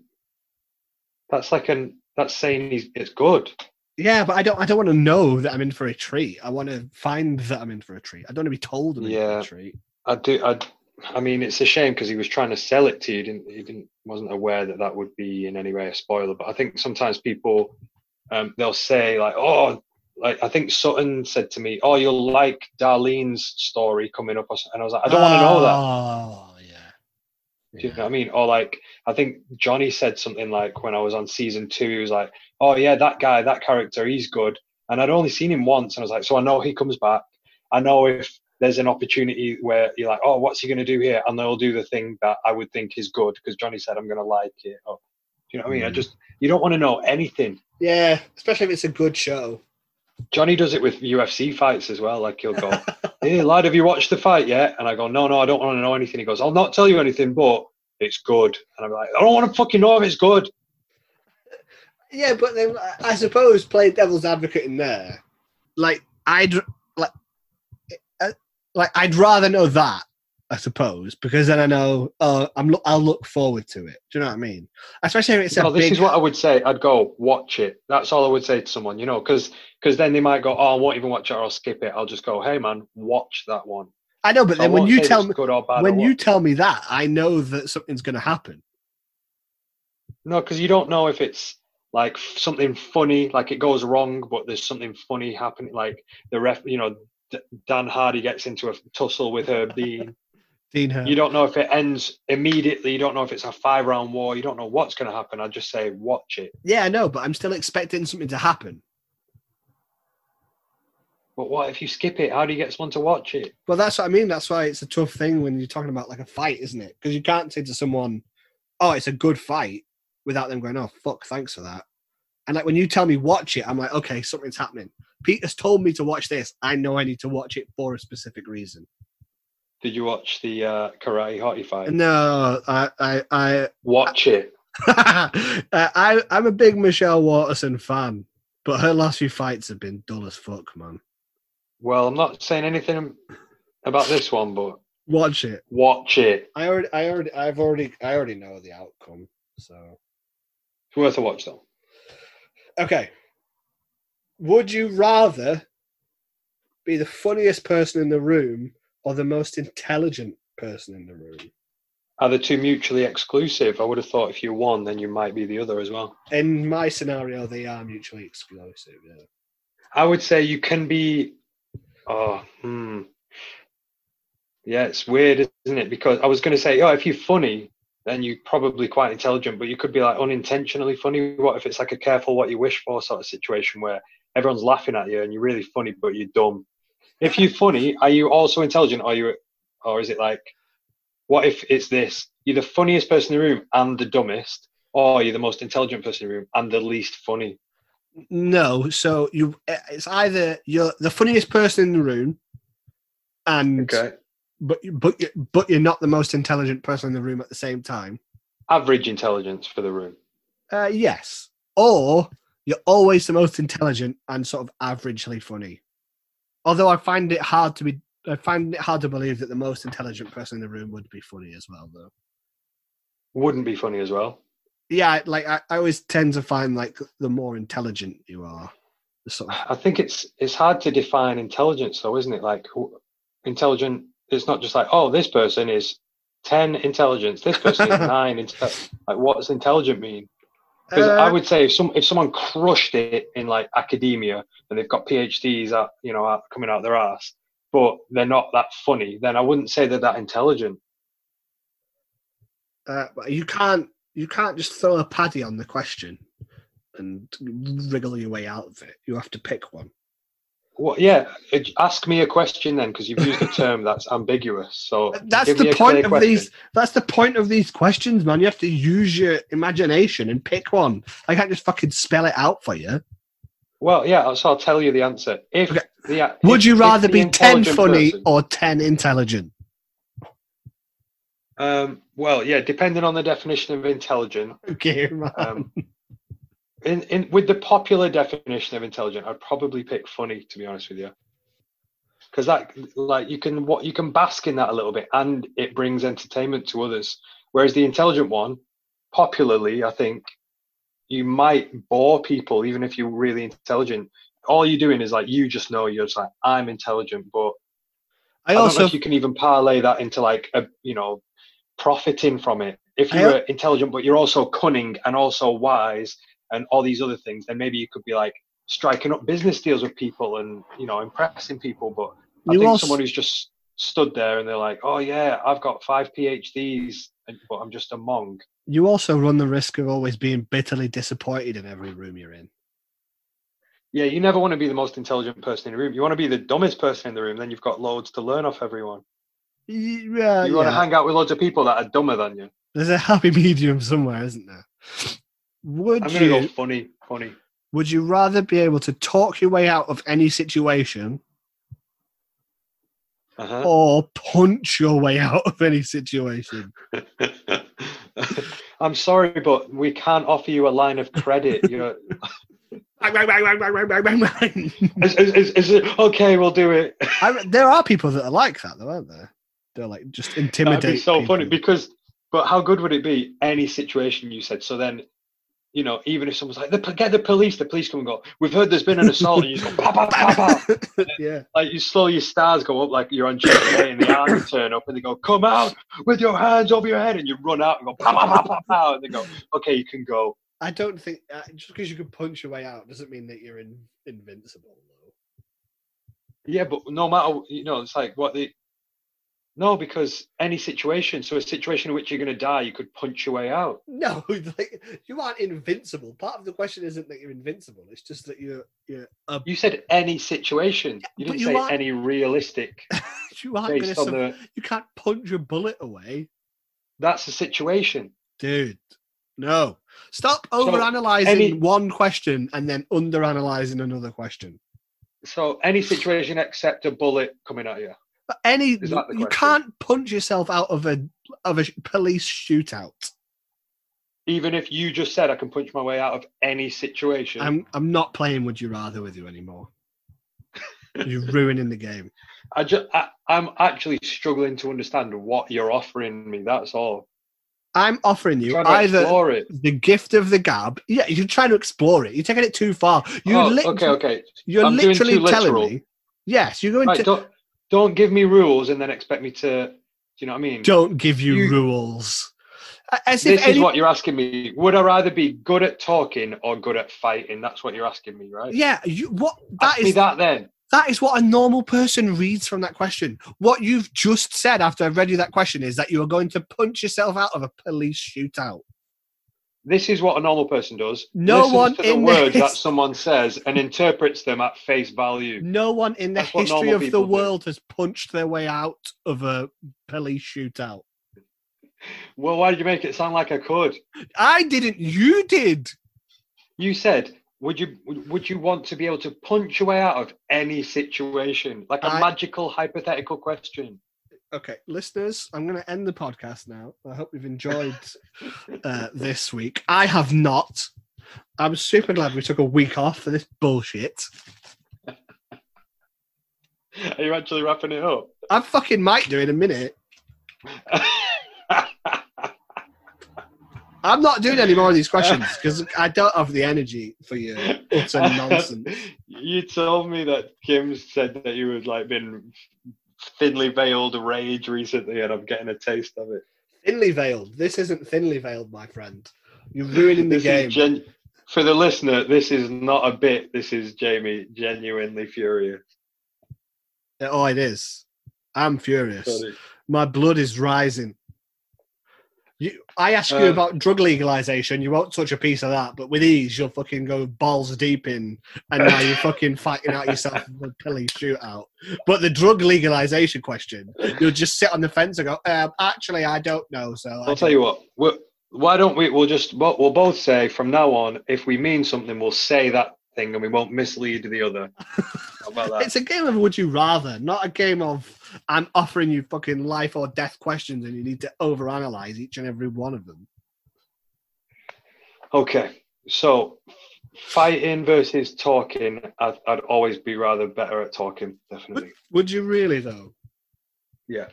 that's like an that's saying he's, it's good. Yeah, but I don't. I don't want to know that I'm in for a treat. I want to find that I'm in for a treat. I don't want to be told I'm in for Yeah. a treat. I do. I, I mean, it's a shame because he was trying to sell it to you. He didn't. He didn't. Wasn't aware that that would be in any way a spoiler. But I think sometimes people, um, they'll say like, "Oh, like I think Sutton said to me, oh, you'll like Darlene's story coming up," and I was like, "I don't want to know that." Oh. Do you know what I mean? Or like, I think Johnny said something like when I was on season two, he was like, "Oh yeah, that guy, that character, he's good." And I'd only seen him once, and I was like, "So I know he comes back. I know if there's an opportunity where you're like, oh, what's he going to do here?" And they'll do the thing that I would think is good because Johnny said I'm going to like it. Or, do you know what I mean? I Mm. just you don't want to know anything. Yeah, especially if it's a good show. Johnny does it with UFC fights as well. Like he'll go, "Hey lad, have you watched the fight yet?" And I go, "No, no, I don't want to know anything." He goes, "I'll not tell you anything, but it's good." And I'm like, "I don't want to fucking know if it's good." Yeah, but then I- suppose play devil's advocate in there. Like I'd like, uh, like I'd rather know that. I suppose because then I know. Oh, I'm. lo- I'll look forward to it. Do you know what I mean? Especially if it's a No, this big. is what I would say. I'd go watch it. That's all I would say to someone, you know, because because then they might go, "Oh, I won't even watch it, or I'll skip it." I'll just go, "Hey, man, watch that one." I know, but So then when you tell me good or bad when you tell me that, I know that something's going to happen. no, because you don't know if it's like something funny, like it goes wrong, but there's something funny happening, like the ref, you know, Dan Hardy gets into a tussle with Herb Dean. Dean. You don't know if it ends immediately. You don't know if it's a five round war. You don't know what's going to happen. I'd just say watch it. Yeah, I know, but I'm still expecting something to happen. But what if you skip it? How do you get someone to watch it? Well, that's what I mean. That's why it's a tough thing when you're talking about like a fight, isn't it? Because you can't say to someone, "Oh, it's a good fight," without them going, "Oh, fuck, thanks for that." And like when you tell me watch it, I'm like, "Okay, something's happening." Pete has told me to watch this. I know I need to watch it for a specific reason. Did you watch the uh, karate hottie fight? No, I, I, I, Watch it. I, I'm a big Michelle Waterson fan, but her last few fights have been dull as fuck, man. Well, I'm not saying anything about this one, but Watch it. watch it. I already, I already, I've already, I already know the outcome. So It's worth a watch, though. okay. Would you rather be the funniest person in the room or the most intelligent person in the room? Are the two mutually exclusive? I would have thought if you're one, then you might be the other as well. In my scenario, they are mutually exclusive. Yeah. I would say you can be. Oh, hmm. Yeah, it's weird, isn't it? Because I was going to say, oh, if you're funny, then you're probably quite intelligent, but you could be like unintentionally funny. What if it's like a careful what you wish for sort of situation where everyone's laughing at you and you're really funny, but you're dumb? If you're funny, are you also intelligent? Are you or is it like, what if it's this? You're the funniest person in the room and the dumbest, or you're the most intelligent person in the room and the least funny. No, so you it's either you're the funniest person in the room, and Okay. but but but you're not the most intelligent person in the room at the same time. Average intelligence for the room. Uh, yes, or you're always the most intelligent and sort of averagely funny. Although I find it hard to be, I find it hard to believe that the most intelligent person in the room would be funny as well, though. Wouldn't be funny as well. Yeah, like I, I always tend to find like the more intelligent you are, the sort of I think it's it's hard to define intelligence, though, isn't it? Like intelligent. It's not just like, oh, this person is ten intelligence. This person is nine. Like, what does intelligent mean? Because I Uh, would say if some if someone crushed it in like academia and they've got PhDs out, you know, out, coming out their ass, but they're not that funny, then I wouldn't say they're that intelligent. uh, you can't you can't just throw a paddy on the question and wriggle your way out of it. You have to pick one. Well, yeah, ask me a question then, because you've used a term that's ambiguous. So That's the point of question. these. That's the point of these questions, man. You have to use your imagination and pick one. I can't just fucking spell it out for you. Well, yeah, so I'll tell you the answer. If Okay. the Would if- you rather be ten funny person- or ten intelligent? Um, well, yeah, depending on the definition of intelligent. Okay, man. Um, in, in with the popular definition of intelligent, I'd probably pick funny to be honest with you, because that like you can what you can bask in that a little bit, and it brings entertainment to others. Whereas the intelligent one, popularly, I think you might bore people even if you're really intelligent. All you're doing is like you just know you're just like I'm intelligent, but I I don't know also if you can even parlay that into like a you know profiting from it. If you're al- intelligent but you're also cunning and also wise and all these other things, then maybe you could be like striking up business deals with people and you know impressing people. But I You think also- someone who's just stood there and they're like, oh yeah, I've got five PhDs, and, but I'm just a monk. you also run the risk of always being bitterly disappointed in every room you're in. Yeah, you never want to be the most intelligent person in the room. You want to be the dumbest person in the room. Then you've got loads to learn off everyone. Yeah, you want to hang out with loads of people that are dumber than you. There's a happy medium somewhere, isn't there? Would I'm you go funny, funny. would you rather be able to talk your way out of any situation Uh-huh. or punch your way out of any situation? I'm sorry, but we can't offer you a line of credit. You're, is, is, is, it okay? We'll do it. I, there are people that are like that, though, aren't there? They're like just intimidate. That'd be so funny because, but how good would it be? Any situation you said. So then, you know, even if someone's like, "The "Get the police," the police come and go. We've heard there's been an assault, and you just go, "Pow, pow, pow, pow." yeah, like you slow your stars go up like you're on GTA and the army turn up and they go, come out with your hands over your head and you run out and go, pow, pow, pow, pow, pow, and they go, okay, you can go. I don't think uh, just because you can punch your way out doesn't mean that you're in, invincible. Though. Yeah, but no matter, you know, it's like what the, no, because any situation, so a situation in which you're going to die, you could punch your way out. No, like you aren't invincible. Part of the question isn't that you're invincible. It's just that you're you're a, You said any situation. You didn't you say aren't- any realistic you aren't on Sur- the, you can't punch a bullet away, that's the situation. dude. No, stop overanalyzing any- one question and then underanalyzing another question. So any situation except a bullet coming at you. But any Is that the you question? can't punch yourself out of a of a police shootout. Even if you just said I can punch my way out of any situation. I'm I'm not playing Would You Rather with you anymore. You're ruining the game. I just, I, I'm actually struggling to understand what you're offering me. That's all. I'm offering you either it. the gift of the gab. Yeah, you're trying to explore it. You're taking it too far. You Oh, lit- okay, okay. You're I'm literally telling me. Yes, you're going Right, to. Don't give me rules and then expect me to. Do you know what I mean? don't give you, You- rules. As if this any, is what you're asking me. Would I rather be good at talking or good at fighting? That's what you're asking me, right? yeah, you, what that Ask me is that then. that is what a normal person reads from that question. What you've just said after I've read you that question is that you are going to punch yourself out of a police shootout. This is what a normal person does. No Listens one to the words that someone says and interprets them at face value. No one in the That's history of the people do. world has punched their way out of a police shootout. Well, why did you make it sound like I could? I didn't. You did. You said, would you would would you want to be able to punch your way out of any situation, like a I- magical hypothetical question? Okay, listeners, I'm going to end the podcast now. I hope you've enjoyed uh, this week. I have not. I'm super glad we took a week off for this bullshit. Are you actually wrapping it up? I fucking might do in a minute. I'm not doing any more of these questions because I don't have the energy for your utter nonsense. You told me that Kim said that you had like been thinly veiled rage recently, and I'm getting a taste of it. Thinly veiled. This isn't thinly veiled, my friend. You're ruining the game. gen- for the listener. This is not a bit. This is Jamie genuinely furious. oh, it is. I'm furious. Sorry. My blood is rising. You, I ask you Uh, about drug legalization, you won't touch a piece of that, but with ease, you'll fucking go balls deep in, and now you're fucking fighting out yourself in a pilly shootout. But the drug legalization question, you'll just sit on the fence and go, um, actually, I don't know. So I'll tell you what. Why don't we? We'll just we'll, both say from now on, if we mean something, we'll say that thing, and we won't mislead the other. How about that? It's a game of would you rather, not a game of I'm offering you fucking life or death questions and you need to overanalyze each and every one of them. Okay, so fighting versus talking, I'd, I'd always be rather better at talking, definitely. Would you really though? Yeah,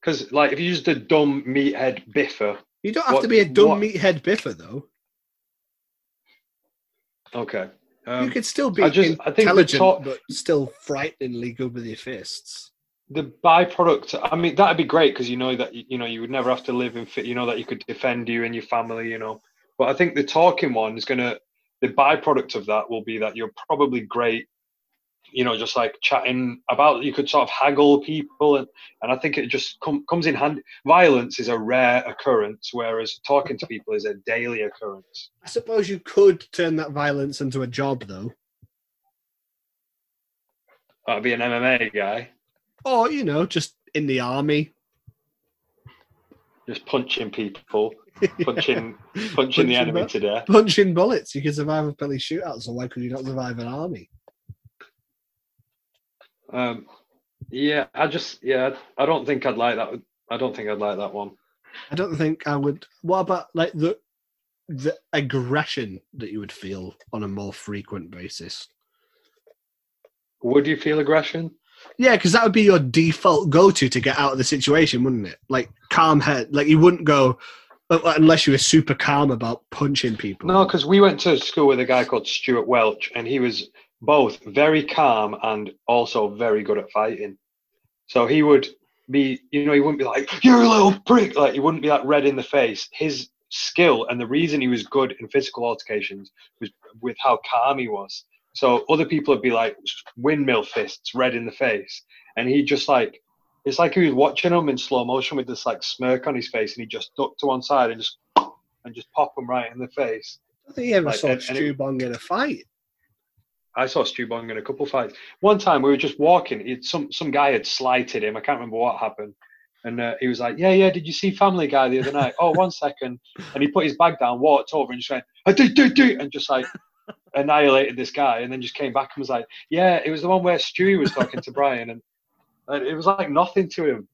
because like if you used a dumb meathead biffer, You don't have What- to be a dumb what- meathead biffer though. okay. Um, you could still be I just- I think intelligent, talk- but still frighteningly good with your fists. The byproduct i mean that'd be great because you know that you know you would never have to live in fit you know that you could defend you and your family you know. But i think the talking one is going to the byproduct of that will be that you're probably great you know just like chatting about you could sort of haggle people and and i think it just com- comes in hand violence is a rare occurrence whereas talking to people is a daily occurrence. I suppose you could turn that violence into a job though. i'd be an mma guy Or, you know, just in the army. just punching people punching punching the enemy back. to death Punching bullets. You could survive a police shootout, so why could you not survive an army? Um, yeah, I just yeah, I don't think I'd like that. I don't think I'd like that one. I don't think I would. What about like the the aggression that you would feel on a more frequent basis? Would you feel aggression? Yeah, because that would be your default go-to to get out of the situation, wouldn't it? Like calm head. Like you wouldn't go unless you were super calm about punching people. No, because we went to school with a guy called Stuart Welch, and he was both very calm and also very good at fighting. So he would be, you know, he wouldn't be like, "You're a little prick," like he wouldn't be like red in the face. His skill and the reason he was good in physical altercations was with how calm he was. So other people would be like windmill fists, red in the face, and he just like it's like he was watching them in slow motion with this like smirk on his face, and he just ducked to one side and just and just pop them right in the face. I think you ever Like, saw and- Stu Bong in a fight. I saw Stu Bong in a couple fights. One time we were just walking. It, some some guy had slighted him. I can't remember what happened. And uh, he was like, "Yeah, yeah. Did you see Family Guy the other night? oh, one second. And he put his bag down, walked over, and just went, "I do, do, do," and just like annihilated this guy. And then just came back and was like, "Yeah, it was the one where Stewie was talking to Brian, and, and it was like nothing to him."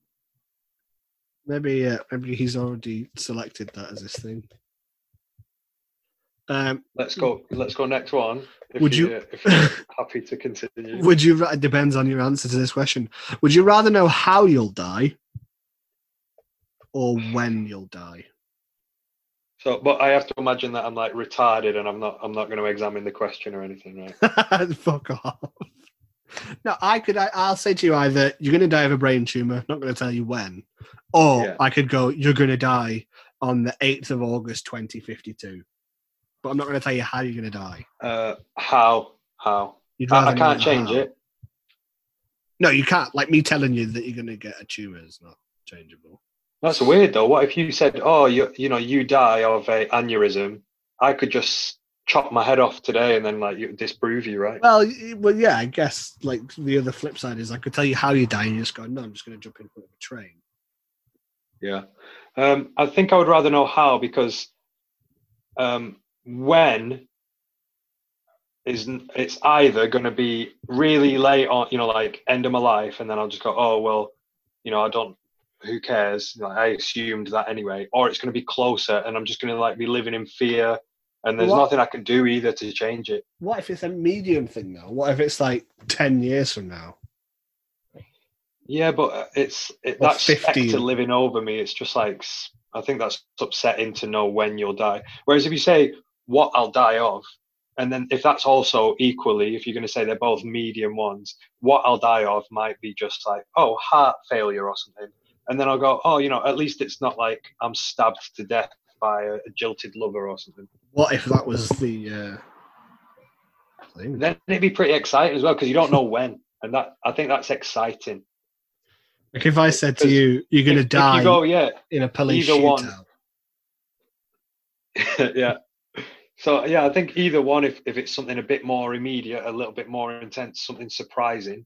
Maybe, uh, maybe he's already selected that as his thing. Um, Let's go. Let's go next one. If Would you- uh, if you're happy to continue? would you? It depends on your answer to this question. Would you rather know how you'll die, or when you'll die? So, but I have to imagine that I'm like retarded, and I'm not. I'm not going to examine the question or anything, right? Fuck off. No, I could. I, I'll say to you either you're going to die of a brain tumor. Not going to tell you when, or Yeah. I could go. You're going to die on the eighth of August, 2052. But I'm not going to tell you how you're going to die. Uh, how? How? I, I can't change how. it. No, you can't. Like me telling you that you're going to get a tumor is not changeable. That's weird though. What if you said, "Oh, you you know, you die of a aneurysm"? I could just chop my head off today and then like you disprove you, right? Well, well, yeah, I guess like the other flip side is I could tell you how you die, and you just go, no, I'm just going to jump in front of a train. Yeah. Um, I think I would rather know how because um, when is it's either going to be really late on, you know, like end of my life, and then I'll just go, oh well, you know, I don't. Who cares? Like, I assumed that anyway, or it's going to be closer, and I'm just going to like be living in fear, and there's What- nothing I can do either to change it. What if it's a medium thing though? What if it's like ten years from now? Yeah, but uh, it's it, that 15. spectre living over me. It's just like I think that's upsetting to know when you'll die. Whereas if you say what I'll die of, and then if that's also equally, if you're going to say they're both medium ones, what I'll die of might be just like oh heart failure or something, and then I'll go oh you know at least it's not like I'm stabbed to death by a, a jilted lover or something. What if that was the uh, thing? Then it'd be pretty exciting as well because you don't know when, and that I think that's exciting. Like if I said to you, you're going to die you go yeah in a police either one. shootout. yeah. So yeah, I think either one, if, if it's something a bit more immediate, a little bit more intense, something surprising,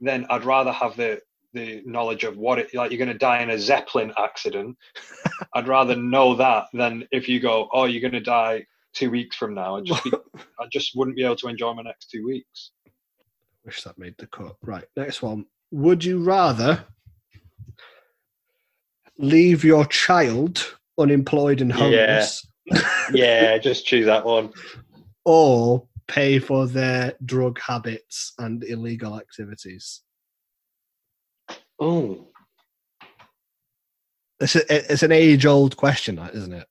then I'd rather have the the knowledge of what it like you're going to die in a zeppelin accident. I'd rather know that than if you go, oh, you're going to die two weeks from now. I just be, I just wouldn't be able to enjoy my next two weeks. Wish that made the cut. Right, next one. Would you rather leave your child unemployed and homeless Yeah. homeless Yeah, just choose that one. or pay for their drug habits and illegal activities? Oh, It's, a, it's an age old question, isn't it?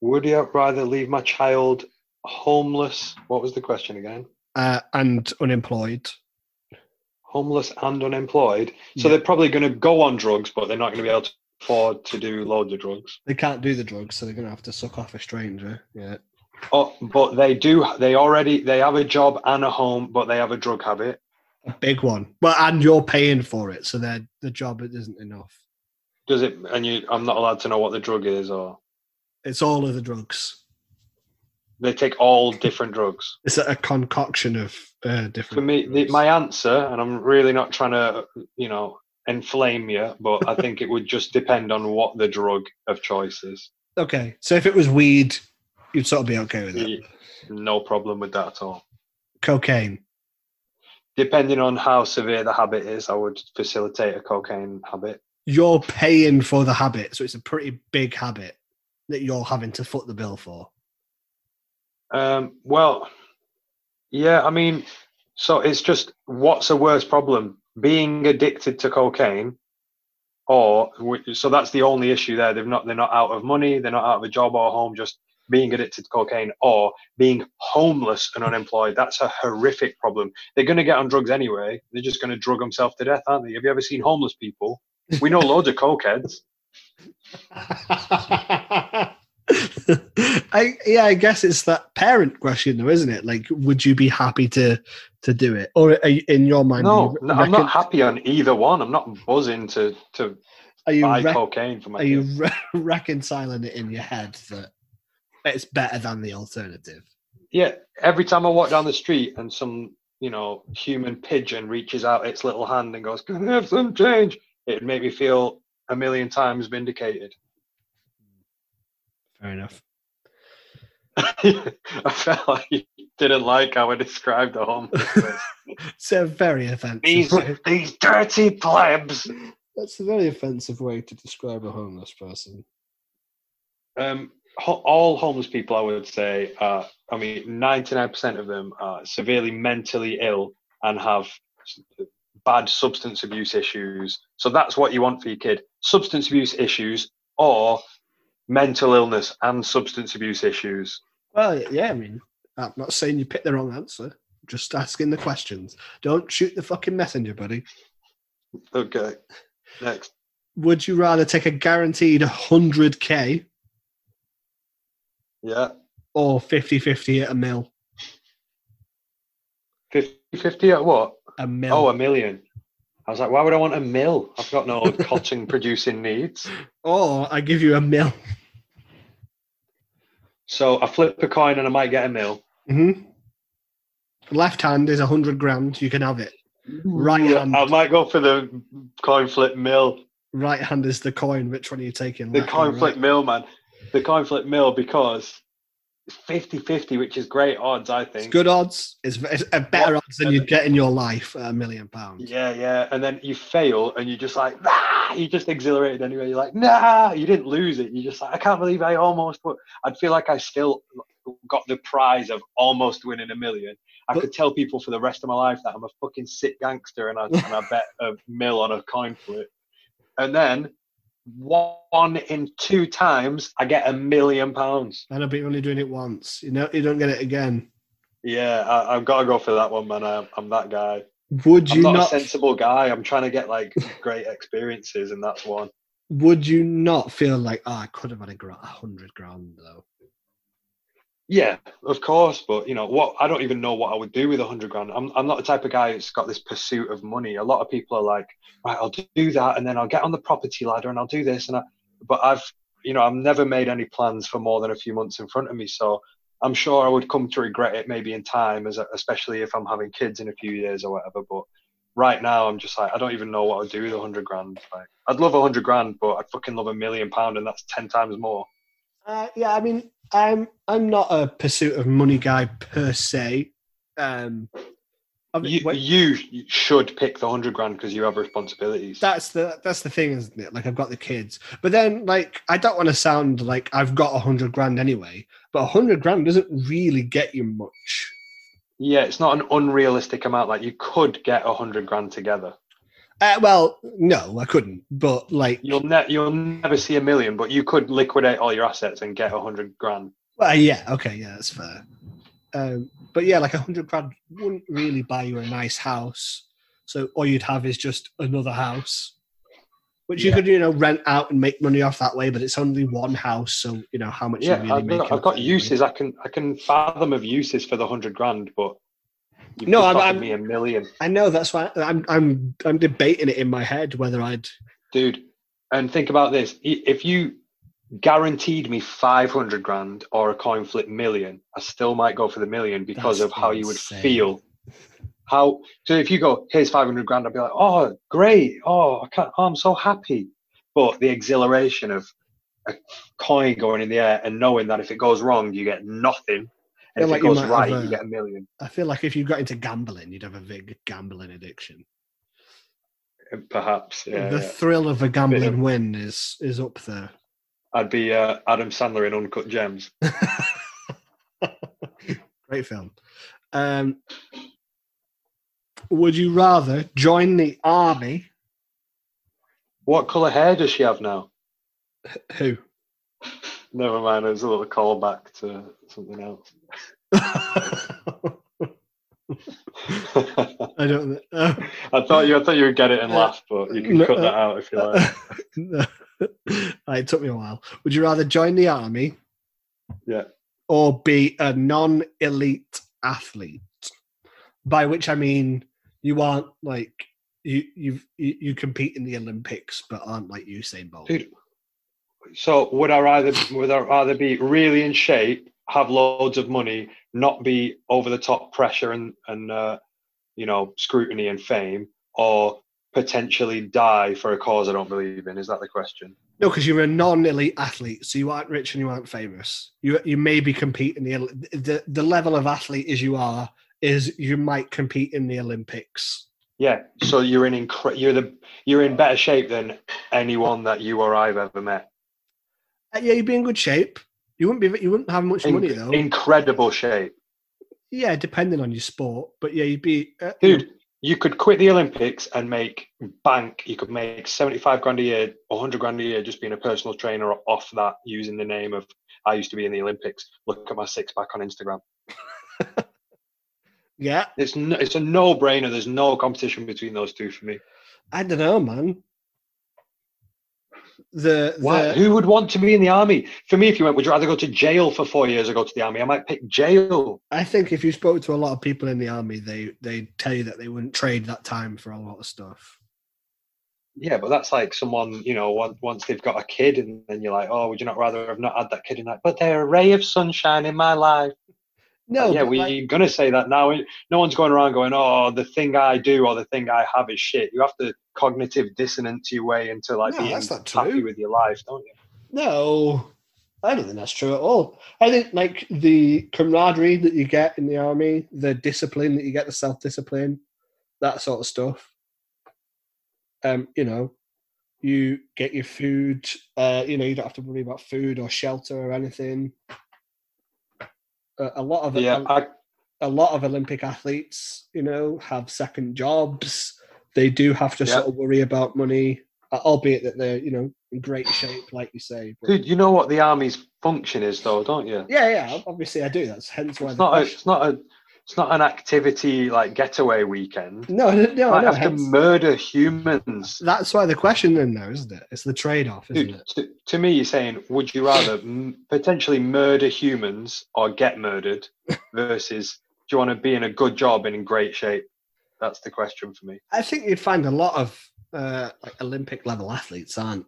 would you rather leave my child homeless? What was the question again? Uh, and unemployed. homeless and unemployed. So Yeah. they're probably going to go on drugs, but they're not going to be able to afford to do loads of drugs. They can't do the drugs, so they're going to have to suck off a stranger. Yeah. Oh, but they do. They already they have a job and a home, but they have a drug habit. A big one. Well, and you're paying for it, so their the job isn't enough. Does it? And you, I'm not allowed to know what the drug is, or It's all of the drugs. they take all different drugs. It's a, a concoction of uh, different. For me, the, my answer, and I'm really not trying to, you know, inflame you, but I think it would just depend on what the drug of choice is. Okay, so if it was weed, you'd sort of be okay with it. No problem with that at all. Cocaine. Depending on how severe the habit is, I would facilitate a cocaine habit. You're paying for the habit, so it's a pretty big habit that you're having to foot the bill for. Um, well, yeah, I mean, so it's just what's a worse problem? Being addicted to cocaine, or so that's the only issue there. They've not they're not out of money, they're not out of a job or home, just being addicted to cocaine, or being homeless and unemployed. That's a horrific problem. They're going to get on drugs anyway. They're just going to drug themselves to death, aren't they? Have you ever seen homeless people? We know loads of cokeheads. I yeah, I guess it's that parent question though, isn't it? Like, would you be happy to to do it, or are you, in your mind, No, are you, no, I'm not happy on either one. I'm not buzzing to to Are you buy re- cocaine for my are you re- reconciling it in your head that it's better than the alternative? Yeah, every time I walk down the street and some, you know, human pigeon reaches out its little hand and goes, "Can I have some change?" It'd make me feel a million times vindicated. Fair enough. I felt like you didn't like how I described the homeless. It's a very offensive. these way- these dirty plebs. That's a very offensive way to describe a homeless person. Um, ho- all homeless people, I would say, are, I mean, ninety nine percent of them are severely mentally ill and have bad substance abuse issues. So that's what you want for your kid: substance abuse issues or mental illness and substance abuse issues. Well, yeah, I mean, I'm not saying you picked the wrong answer. Just asking the questions. Don't shoot the fucking messenger, buddy. Okay, next. Would you rather take a guaranteed 100k Yeah, or 50 50 at a mil? 50 50 at what? A mil. Oh, a million. I was like, why would I want a mill? I've got no cotton producing needs. Or I give you a mil. So I flip a coin and I might get a mill. hmm Left hand is a hundred grand. You can have it. Right hand. I might go for the coin flip mill. Right hand is the coin. Which one are you taking? The left or coin right? flip mill, man. The coin flip mill because it's 50 50, which is great odds, I It's think. good odds. It's, it's a better What- odds than you'd get in your life at a million pounds. Yeah, yeah. And then you fail and you just like, nah, you just exhilarated anyway. You're like, nah, you didn't lose it. You just like, I can't believe I almost won. I'd feel like I still got the prize of almost winning a million. I But- could tell people for the rest of my life that I'm a fucking sick gangster and I, and I bet a mill on a coin flip. And then one in two times, I get a million pounds. And I know, but you're only doing it once. You know, you don't get it again. Yeah, I, I've got to go for that one, man. I, I'm that guy. Would I'm you not, not? a sensible guy. I'm trying to get like great experiences, and that's one. would you not feel like, oh, I could have had a hundred grand though? Yeah, of course, but you know what? I don't even know what I would do with a hundred grand. I'm I'm not the type of guy who's got this pursuit of money. A lot of people are like, right, I'll do that, and then I'll get on the property ladder, and I'll do this, and I. But I've, you know, I've never made any plans for more than a few months in front of me. So I'm sure I would come to regret it maybe in time, as especially if I'm having kids in a few years or whatever. But right now, I'm just like, I don't even know what I'd do with a hundred grand. Like, I'd love a hundred grand, but I'd fucking love a million pound, and that's ten times more. Uh, yeah, I mean, I'm I'm not a pursuit of money guy per se. Um, I mean, You, when- you should pick the hundred grand because you have responsibilities. that's the that's the thing, isn't it? Like I've got the kids, but then like I don't want to sound like I've got a hundred grand anyway. But a hundred grand doesn't really get you much. yeah, it's not an unrealistic amount. Like you could get a hundred grand together. Uh, well, no, I couldn't. But like, You'll ne- you'll never see a million, but you could liquidate all your assets and get a hundred grand. well, yeah, okay, yeah, that's fair. Um, but yeah, like a hundred grand wouldn't really buy you a nice house. So all you'd have is just another house, which you could you know rent out and make money off that way. But it's only one house, so you know how much Yeah, you really I've make. got, I've got uses. I can I can fathom of uses for the hundred grand, but you've No, I'm- I'm- me a million, I know that's why I'm I'm I'm debating it in my head whether I'd. dude. And think about this: if you guaranteed me five hundred grand or a coin flip million, I still might go for the million because That's of how you would feel. How so? If you go, here's five hundred grand, I'd be like, oh, great, oh, I can't, oh, I'm so happy. But the exhilaration of a coin going in the air and knowing that if it goes wrong, you get nothing, and if like it goes might right, a- you get a million. I feel like if you got into gambling, you'd have a big gambling addiction. Perhaps, yeah. the yeah. thrill of a of- gambling win is is up there. I'd be uh, Adam Sandler in Uncut Gems. Great film. Um, would you rather join the army? What color hair does she have now? Who? Never mind. It was a little callback to something else. I don't. Uh, I thought you, I thought you would get it and Uh, laugh, but you can no, cut that uh, out if you like. no. It took me a while. Would you rather join the army? Yeah. Or be a non-elite athlete? By which I mean you aren't like you you you you compete in the Olympics, but aren't like Usain Bolt. Dude, so would I rather would I rather be really in shape, have loads of money, not be over the top pressure and and uh, you know scrutiny and fame, or potentially die for a cause I don't believe in? Is that the question? No, because you're a non-elite athlete, so you aren't rich and you aren't famous. You you maybe compete in the the the level of athlete as you are is you might compete in the Olympics. Yeah. So you're in incre- you're the you're in better shape than anyone that you or I've ever met. Uh, yeah, you'd be in good shape. You wouldn't be. You wouldn't have much In- money though. incredible shape, yeah, depending on your sport, but yeah, you'd be. Uh, dude. You could quit the Olympics and make bank. You could make seventy-five grand a year, hundred grand a year, just being a personal trainer off that, using the name of "I used to be in the Olympics." Look at my six pack on Instagram. Yeah, It's no, it's a no-brainer. There's no competition between those two for me. I don't know, man. The, Why? the Who would want to be in the army? For me, if you went, would you rather go to jail for four years or go to the army? I might pick jail. I think if you spoke to a lot of people in the army, they they tell you that they wouldn't trade that time for a lot of stuff. Yeah, but that's like someone, you know, once once they've got a kid, and then you're like, oh, would you not rather have not had that kid? And like, but they're a ray of sunshine in my life. No, yeah, we're like- gonna say that now. No one's going around going, "Oh, the thing I do or the thing I have is shit." You have to cognitive dissonance your way into like No, being happy true. with your life, don't you? No, I don't think that's true at all. I think like the camaraderie that you get in the army, the discipline that you get, the self discipline, that sort of stuff. Um, you know, you get your food. Uh, you know, you don't have to worry about food or shelter or anything. A, a lot of Yeah, a, I, a lot of Olympic athletes, you know, have second jobs. They do have to Yeah. sort of worry about money, uh, albeit that they're, you know, in great shape, like you say. But, dude, you know what the army's function is, though, don't you? yeah, yeah, obviously I do. That's hence why. It's not. A, it's not a. It's not an activity like getaway weekend. no, no, no, I no. have to murder humans. that's why the question then, though, isn't it? It's the trade-off, isn't Dude, it? to, to me, you're saying, would you rather m- potentially murder humans or get murdered versus do you want to be in a good job and in great shape? That's the question for me. I think you'd find a lot of uh, like Olympic level athletes aren't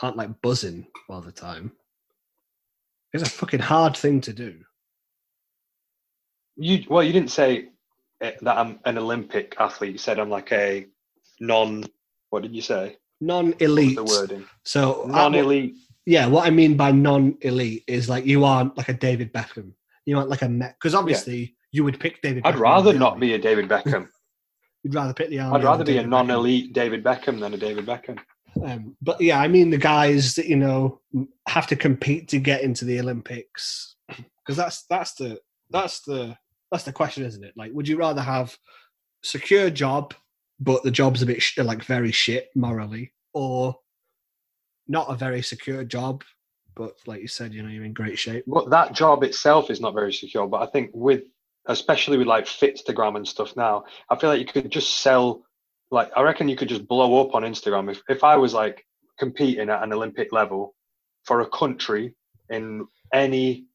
aren't like buzzing all the time. It's a fucking hard thing to do. You well, you didn't say eh, that I'm an Olympic athlete. You said I'm like a non. What did you say? Non-elite. the wording? So uh, Non-elite. yeah, what I mean by non-elite is like you aren't like a David Beckham. You aren't like a Met because obviously you would pick David. I'd Beckham rather not be a David Beckham. You'd rather pick the army. I'd rather be a David Beckham. non-elite David Beckham than a David Beckham. Um, but yeah, I mean the guys that you know have to compete to get into the Olympics because that's that's the that's the that's the question, isn't it? Like, would you rather have secure job, but the job's a bit sh- like very shit morally, or not a very secure job, but like you said, you know, you're in great shape. But that job itself is not very secure. But I think with, especially with like Fitstagram and stuff now, I feel like you could just sell. Like I reckon you could just blow up on Instagram if if I was like competing at an Olympic level for a country in any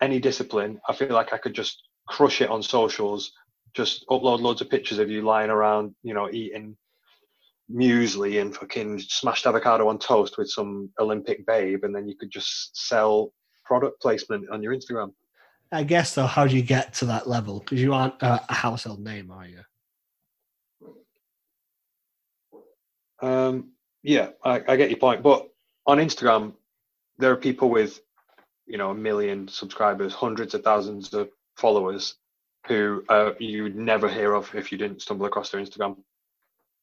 any discipline. I feel like I could just crush it on socials. Just upload loads of pictures of you lying around, you know, eating muesli and fucking smashed avocado on toast with some Olympic babe, and then you could just sell product placement on your Instagram. I guess though, how do you get to that level? Because you aren't a, household name, are you? Um, yeah, I, I get your point. But on Instagram, there are people with, you know, a million subscribers, hundreds of thousands of followers who uh, you would never hear of if you didn't stumble across their Instagram.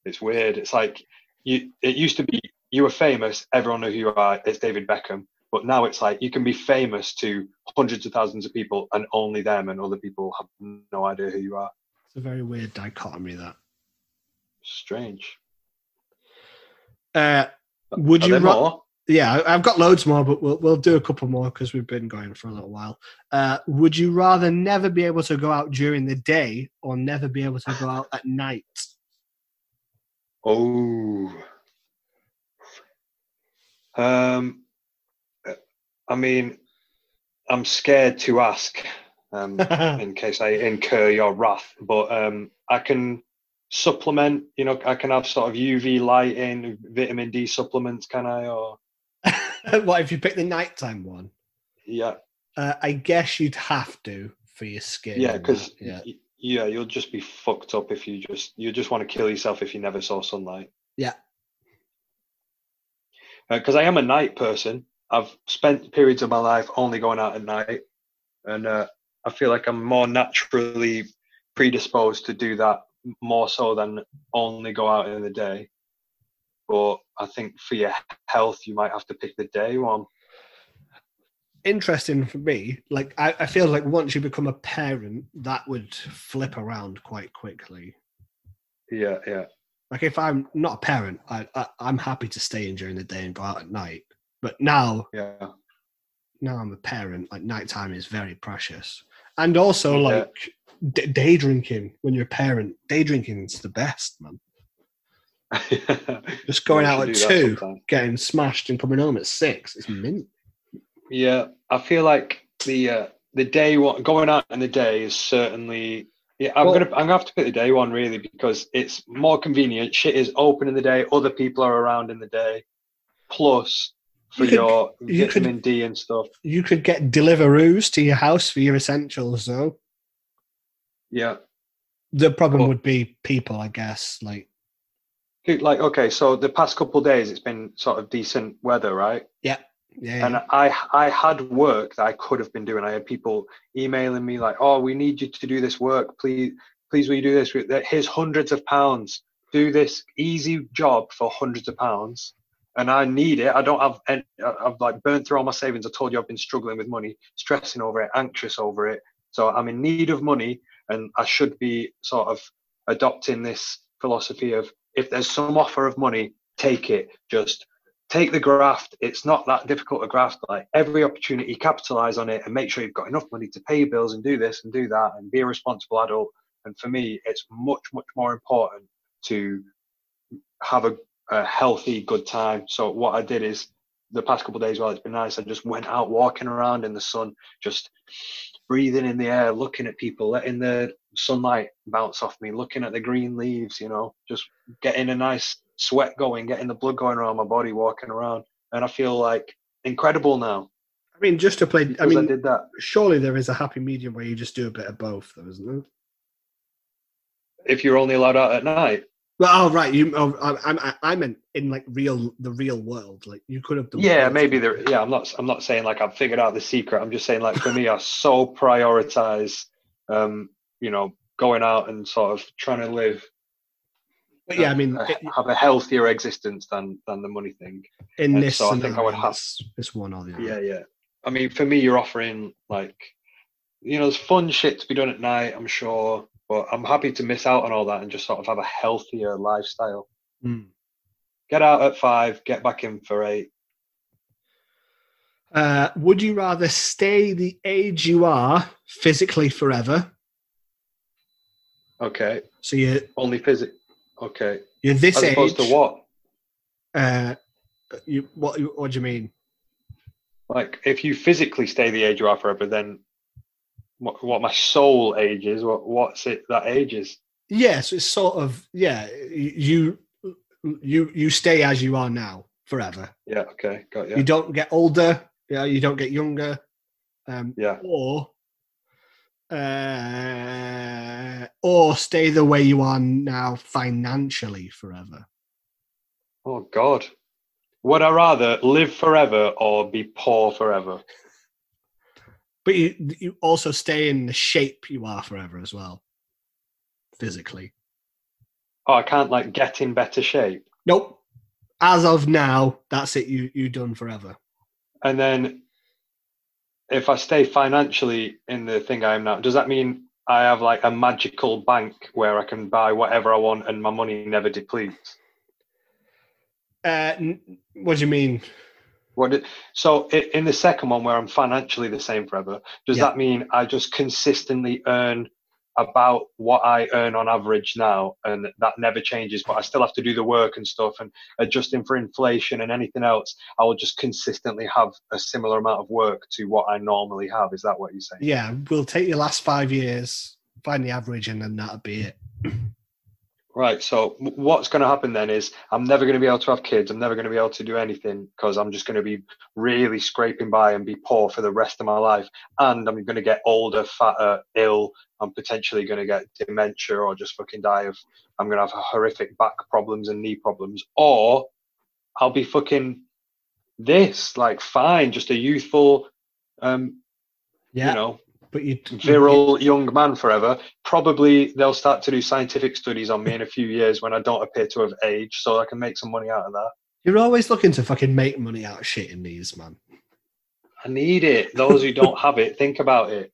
It's weird. It's like you. It used to be you were famous, everyone knew who you are. It's David Beckham. But now it's like you can be famous to hundreds of thousands of people, and only them, and other people have no idea who you are. It's a very weird dichotomy. That. Strange. Uh, would Are you? ra- more? Yeah, I've got loads more, but we'll we'll do a couple more because we've been going for a little while. Uh, would you rather never be able to go out during the day or never be able to go out at night? Oh. Um, I mean, I'm scared to ask um, in case I incur your wrath, but um, I can supplement. You know, I can have sort of UV light lighting, vitamin D supplements. Can I? Or what if you pick the nighttime one? yeah, Uh, I guess you'd have to for your skin. yeah, because yeah, yeah, you'll just be fucked up if you just you just want to kill yourself if you never saw sunlight. yeah. because I am a night person. I've spent periods of my life only going out at night, and uh, I feel like I'm more naturally predisposed to do that more so than only go out in the day. But I think for your health, you might have to pick the day one. Interesting for me. Like I, I feel like once you become a parent, that would flip around quite quickly. Yeah, yeah, Like if I'm not a parent, I, I I'm happy to stay in during the day and go out at night. But now, yeah. now I'm a parent. Like nighttime is very precious, and also Yeah. like d- day drinking when you're a parent. Day drinking is the best, man. Just going out at two, sometime. getting smashed, and coming home at six. It's mint. Yeah, I feel like the uh, the day one going out in the day is certainly Yeah, I'm Well- gonna I'm gonna have to pick the day one really because it's more convenient. Shit is open in the day, other people are around in the day. Plus for You could- your you could- D and stuff. You could get Deliveroos to your house for your essentials, though. Yeah. The problem Well- would be people, I guess. Like, Like okay, so the past couple of days it's been sort of decent weather, right? yeah, yeah, and I I had work that I could have been doing. I had people emailing me like, "Oh, we need you to do this work. Please, please, will you do this? Here's hundreds of pounds. Do this easy job for hundreds of pounds." And I need it. I don't have. Any, I've like burnt through all my savings. I told you I've been struggling with money, stressing over it, anxious over it. So I'm in need of money, and I should be sort of adopting this philosophy of if there's some offer of money, take it. Just take the graft. It's not that difficult to graft. Like every opportunity, capitalize on it and make sure you've got enough money to pay bills and do this and do that and be a responsible adult. And for me, it's much, much more important to have a, a healthy, good time. So what I did is the past couple days while it's been nice, I just went out walking around in the sun, just breathing in the air, looking at people, letting the sunlight bounce off me, looking at the green leaves, you know, just getting a nice sweat going, getting the blood going around my body, walking around, and I feel like incredible now. I mean, just to play. I because I mean, did that. surely there is a happy medium where you just do a bit of both, though, isn't there? If you're only allowed out at night, Well, oh, right. You, oh, I, I, I meant in like real, the real world. Like you could have done. yeah, maybe there. Yeah, I'm not. I'm not saying like I've figured out the secret. I'm just saying like for me, I so prioritize, um, you know, going out and sort of trying to live. But yeah, I mean, a- it- have a healthier existence than than the money thing. in and this so I think I would have- it's one or the other. Yeah, yeah. I mean, for me, you're offering like, you know, there's fun shit to be done at night. I'm sure, but I'm happy to miss out on all that and just sort of have a healthier lifestyle. Mm. Get out at five, get back in for eight. Uh, would you rather stay the age you are physically forever? Okay, So you're only physics. Okay, you're this as age. opposed to what? Uh, you what? What do you mean? Like, if you physically stay the age you are forever, then what? What my soul ages? What? What's it that ages? Yes, it's sort of yeah. You you you stay as you are now forever. Yeah. Okay. Got You you. don't get older. Yeah, you don't get younger. Um, Yeah. or uh, or stay the way you are now financially forever. Oh God. Would I rather live forever or be poor forever? But you you also stay in the shape you are forever as well, physically. Oh, I can't like get in better shape. Nope. As of now, that's it. You you done forever. And then if I stay financially in the thing I am now, does that mean I have like a magical bank where I can buy whatever I want and my money never depletes? Uh, what do you mean? What so in the second one where I'm financially the same forever, does Yeah. that mean I just consistently earn about what I earn on average now and that never changes, but I still have to do the work and stuff and adjusting for inflation and anything else, I will just consistently have a similar amount of work to what I normally have. Is that what you're saying? Yeah, we'll take your last five years, find the average, and then that'll be it. Right. So what's going to happen then is I'm never going to be able to have kids. I'm never going to be able to do anything because I'm just going to be really scraping by and be poor for the rest of my life. And I'm going to get older, fatter, ill. I'm potentially going to get dementia or just fucking die of. I'm going to have horrific back problems and knee problems. Or I'll be fucking this, like fine, just a youthful, um, Yeah, you know, but you virile young man forever. Probably they'll start to do scientific studies on me in a few years when I don't appear to have aged, so I can make some money out of that. You're always looking to fucking make money out of shit in these, man. I need it. Those who don't have it, think about it.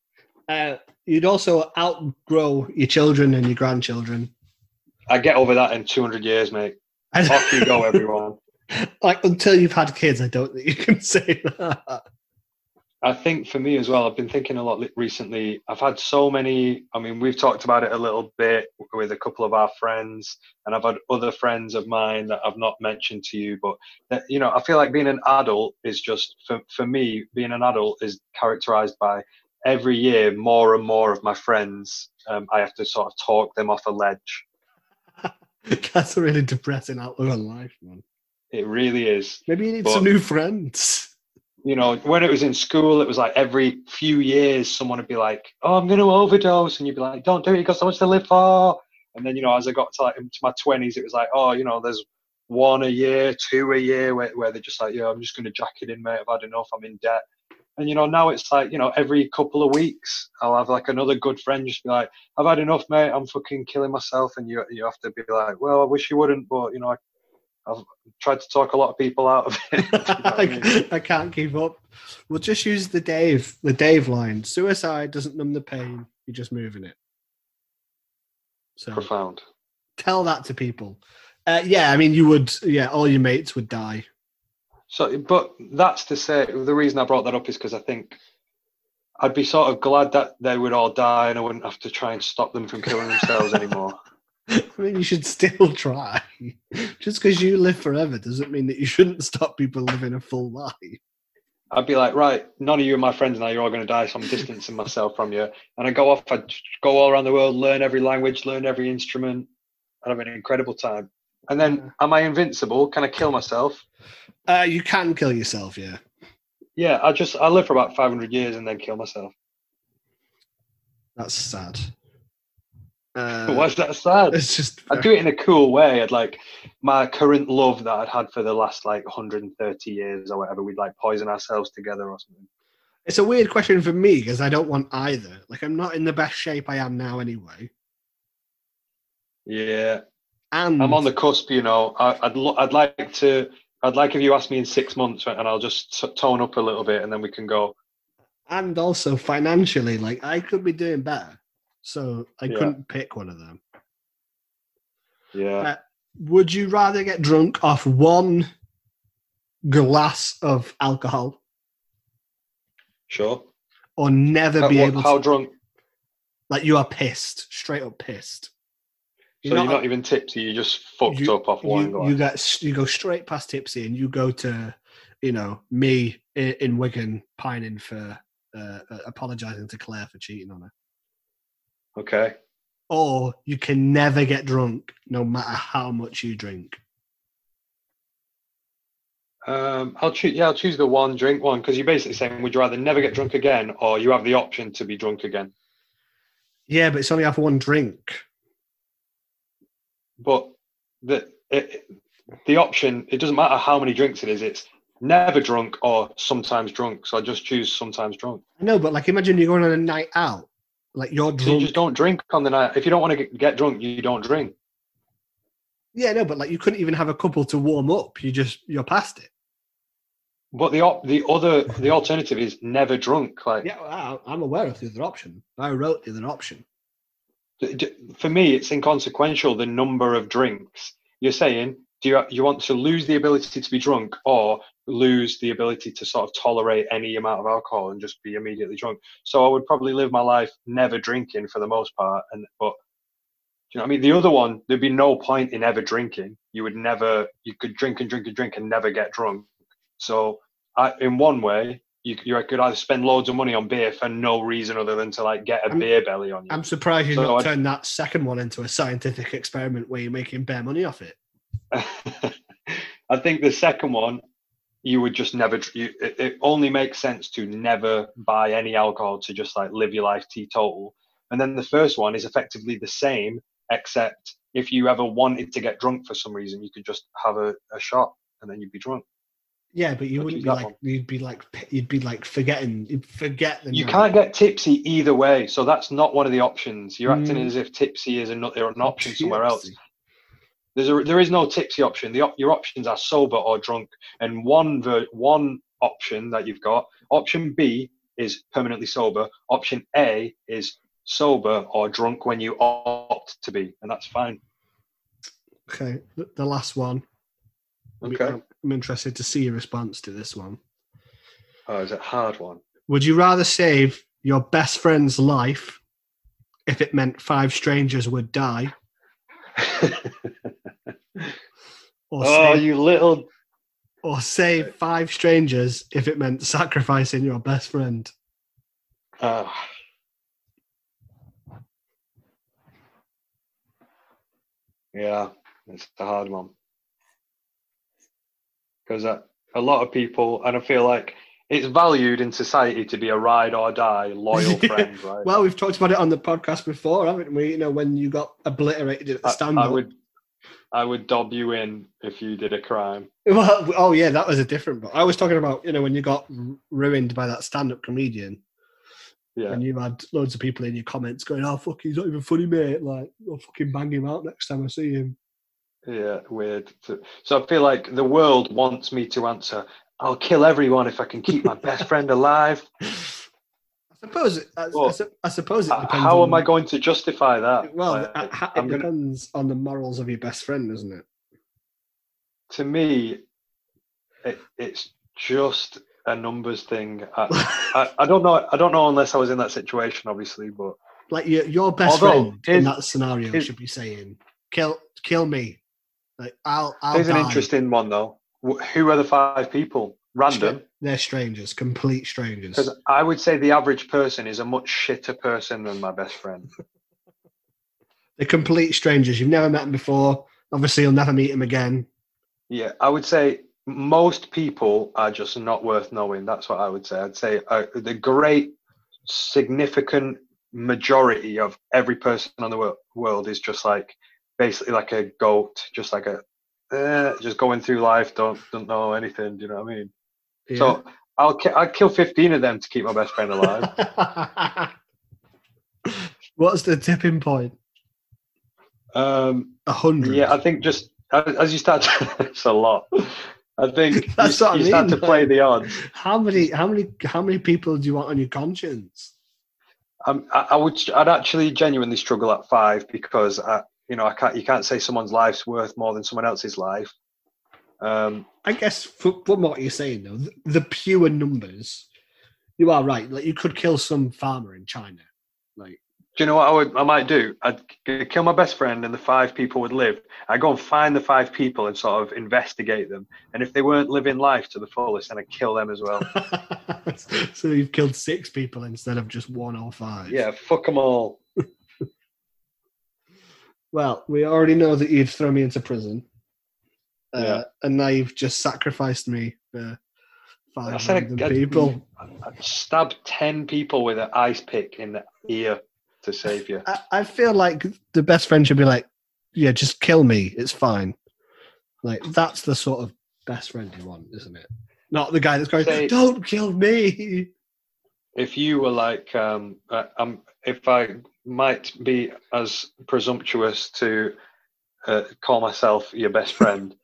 Uh, you'd also outgrow your children and your grandchildren. I get over that in 200 years, mate. Off you go, everyone. like until you've had kids, I don't think you can say that. I think for me as well, I've been thinking a lot recently. I've had so many, I mean, we've talked about it a little bit with a couple of our friends, and I've had other friends of mine that I've not mentioned to you. But, that, you know, I feel like being an adult is just, for, for me, being an adult is characterized by every year, more and more of my friends, um, I have to sort of talk them off a ledge. That's a really depressing outlook on life, man. It really is. Maybe you need But- some new friends. You know, when it was in school, it was like every few years, someone would be like, "Oh, I'm going to overdose," and you'd be like, "Don't do it. You got so much to live for." And then, you know, as I got to like into my twenties, it was like, "Oh, you know, there's one a year, two a year," where, where they're just like, "Yeah, I'm just going to jack it in, mate. I've had enough. I'm in debt." And you know, now it's like, you know, every couple of weeks, I'll have like another good friend just be like, "I've had enough, mate. I'm fucking killing myself," and you you have to be like, "Well, I wish you wouldn't, but you know, I, I've tried to talk a lot of people out of it." You know I mean? I, can't keep up. We'll just use the Dave, the Dave line. Suicide doesn't numb the pain. You're just moving it. So Profound. tell that to people. Uh, yeah, I mean, you would. Yeah, all your mates would die. So, but that's to say, the reason I brought that up is because I think I'd be sort of glad that they would all die and I wouldn't have to try and stop them from killing themselves anymore. I mean, you should still try. Just because you live forever doesn't mean that you shouldn't stop people living a full life. I'd be like, right, none of you are my friends now. You're all going to die, so I'm distancing myself from you. And I go off, I go all around the world, learn every language, learn every instrument, and have an incredible time. And then, am I invincible? Can I kill myself? Uh, you can kill yourself, yeah. Yeah, I just I live for about 500 years and then kill myself. That's sad. Uh, Why's that sad? It's just. I'd do it in a cool way. I'd like my current love that I'd had for the last like 130 years or whatever. We'd like poison ourselves together or something. It's a weird question for me because I don't want either. Like, I'm not in the best shape I am now anyway. Yeah, And I'm on the cusp. You know, I, I'd lo- I'd like to. I'd like if you ask me in six months, and I'll just t- tone up a little bit, and then we can go. and also financially, like I could be doing better. So I Yeah. couldn't pick one of them. Yeah, Uh, Would you rather get drunk off one glass of alcohol sure. or never How, be what- able how to drunk? like you are pissed, straight up pissed. So you're not even tipsy. You just fucked you- up off one you, glass. you get you go straight past tipsy and you go to you know me in, in Wigan pining for uh, uh, apologizing to Claire for cheating on her. Okay. Or you can never get drunk no matter how much you drink. Um, I'll choose. Yeah, I'll choose the one drink one because you're basically saying, would you rather never get drunk again, or you have the option to be drunk again? Yeah, but it's only have one drink. But the it, the option it doesn't matter how many drinks it is. It's never drunk or sometimes drunk. So I just choose sometimes drunk. No, but like imagine you're going on a night out, like you're So you just don't drink on the night. If you don't want to get, drunk, you don't drink. Yeah, no, but like you couldn't even have a couple to warm up. You just you're past it. But the op- the other the alternative is never drunk. Like Yeah, well, I- I'm aware of the other option. I wrote the other option. for me, it's inconsequential the number of drinks. You're saying, do you you want to lose the ability to be drunk or lose the ability to sort of tolerate any amount of alcohol and just be immediately drunk? So I would probably live my life never drinking for the most part. And but you know, I mean, the other one, there'd be no point in ever drinking. You would never, you could drink and drink and drink and never get drunk. So, I, in one way, you, you could either spend loads of money on beer for no reason other than to like get a I'm- beer belly on you. I'm surprised you So not I'd- turned that second one into a scientific experiment where you're making bare money off it. I think the second one, you would just never. You, it, it only makes sense to never buy any alcohol to just like live your life teetotal. And then the first one is effectively the same, except if you ever wanted to get drunk for some reason, you could just have a, a shot and then you'd be drunk. Yeah, but you wouldn't be like one. you'd be like you'd be like forgetting you'd forget the You can't get tipsy either way, so that's not one of the options. You're acting Mm. as if tipsy is an, an option somewhere else. There's a, there is no tipsy option. The op- your options are sober or drunk, and one ver- one option that you've got. Option B is permanently sober. Option A is sober or drunk when you opt to be, and that's fine. Okay, the, last one. Okay. I'm, I'm interested to see your response to this one. Oh, is it a hard one? Would you rather save your best friend's life if it meant five strangers would die, or oh, save, you little. or save five strangers if it meant sacrificing your best friend? Uh, yeah, it's a hard one because uh, a lot of people, and I feel like it's valued in society to be a ride or die loyal friend, right? Well, we've talked about it on the podcast before, haven't we? You know, when you got obliterated at the I, stand I would, I would dob you in if you did a crime. Well, oh yeah, that was a different. But I was talking about you know when you got ruined by that stand-up comedian, Yeah, and you had loads of people in your comments going, "Oh fuck, he's not even funny, mate." Like, I'll fucking bang him out next time I see him. yeah, weird. So- So I feel like the world wants me to answer. I'll kill everyone if I can keep my best friend alive. I suppose. I, I Well, su- I suppose it depends. How on, am I going to justify that? Well, Like, it, it I'm gonna- depends on the morals of your best friend, doesn't it? to me, it, it's just a numbers thing. I, I, I don't know. I don't know unless I was in that situation, obviously. But Like your your best Although, friend in that scenario should be saying, "Kill, kill me." Like I'll, I'll here's an interesting one though. Who are the five people? Random. They're strangers, complete strangers. Because I would say the average person is a much shitter person than my best friend. They're complete strangers. You've never met them before. Obviously, you'll never meet them again. Yeah, I would say most people are just not worth knowing. That's what I would say. I'd say uh, the great, significant majority of every person on the wor- world is just like basically like a goat, just like a eh, just going through life, don't don't know anything. Do you know what I mean? Yeah. So I'll ki- I'd kill fifteen of them to keep my best friend alive. What's the tipping point? um, A hundred. yeah, I think just as as you start, to, it's a lot. I think you, what I you start to play the odds. How many? How many? How many people do you want on your conscience? Um, I, I would, I'd actually genuinely struggle at five because I, you know, I can't, you can't say someone's life's worth more than someone else's life. Um, I guess from, from what you're saying though, the, the pure numbers, you are right. Like you could kill some farmer in China. Like do you know what I would, I might do? I'd kill my best friend, and the five people would live. I go and find the five people and sort of investigate them. And if they weren't living life to the fullest, then I'd kill them as well. so you've killed six people instead of just one or five. yeah, fuck them all. Well, we already know that you'd throw me into prison. Uh, Yeah. And now you've just sacrificed me for I five said random I'd, people. I'd stab ten people with an ice pick in the ear to save you. I, I feel like the best friend should be like, yeah, just kill me. It's fine. Like that's the sort of best friend you want, isn't it? Not the guy that's going, Say- don't kill me. if you were like um, uh, um if i might be as presumptuous to uh, call myself your best friend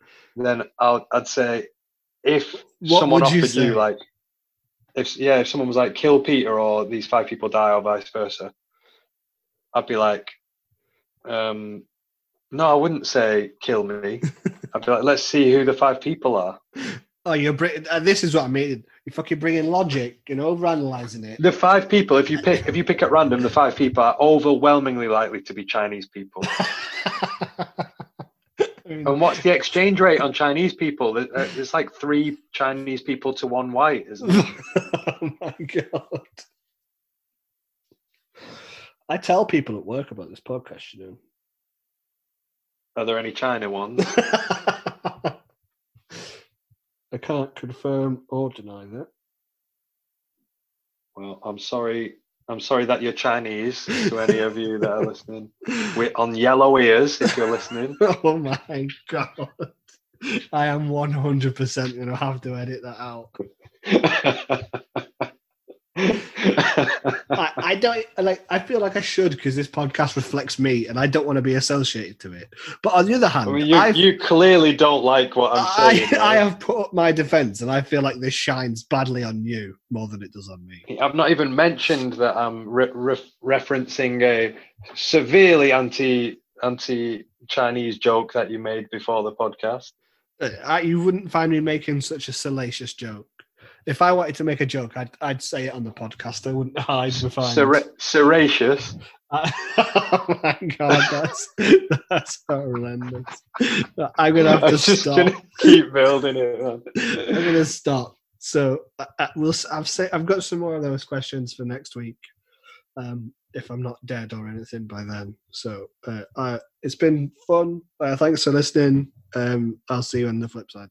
then I'll, i'd say if What someone would you offered you, like if yeah if someone was like kill peter or these five people die or vice versa i'd be like um no i wouldn't say kill me i'd be like let's see who the five people are Oh, you're bring, uh, this is what I mean. You're fucking bringing logic and overanalyzing it. the five people if you pick if you pick at random the five people are overwhelmingly likely to be chinese people And what's the exchange rate on Chinese people? Uh, It's like three Chinese people to one white, isn't it? oh my god. I tell people at work about this podcast, you know. Are there any China ones? I can't confirm or deny that. Well, I'm sorry. I'm sorry that you're Chinese. To any of you that are listening, we're on yellow ears. If you're listening, oh my god. I am 100% going to have to edit that out. I, I don't like. I feel like I should because this podcast reflects me, and I don't want to be associated to it. But on the other hand, I mean, you, you clearly don't like what I'm I, saying. I have put up my defense, and I feel like this shines badly on you more than it does on me. I've not even mentioned that I'm re- re- referencing a severely anti anti Chinese joke that you made before the podcast. Uh, I, you wouldn't find me making such a salacious joke. If I wanted to make a joke, I'd, I'd say it on the podcast. I wouldn't hide behind. Ser- Seracious. oh my god, that's that's horrendous. I'm gonna have I'm to just stop. gonna keep building it. Man. I'm gonna stop. so I, we'll. I've say I've got some more of those questions for next week. Um, if I'm not dead or anything by then. So uh, uh, it's been fun. Uh, thanks for listening. Um, I'll see you on the flip side.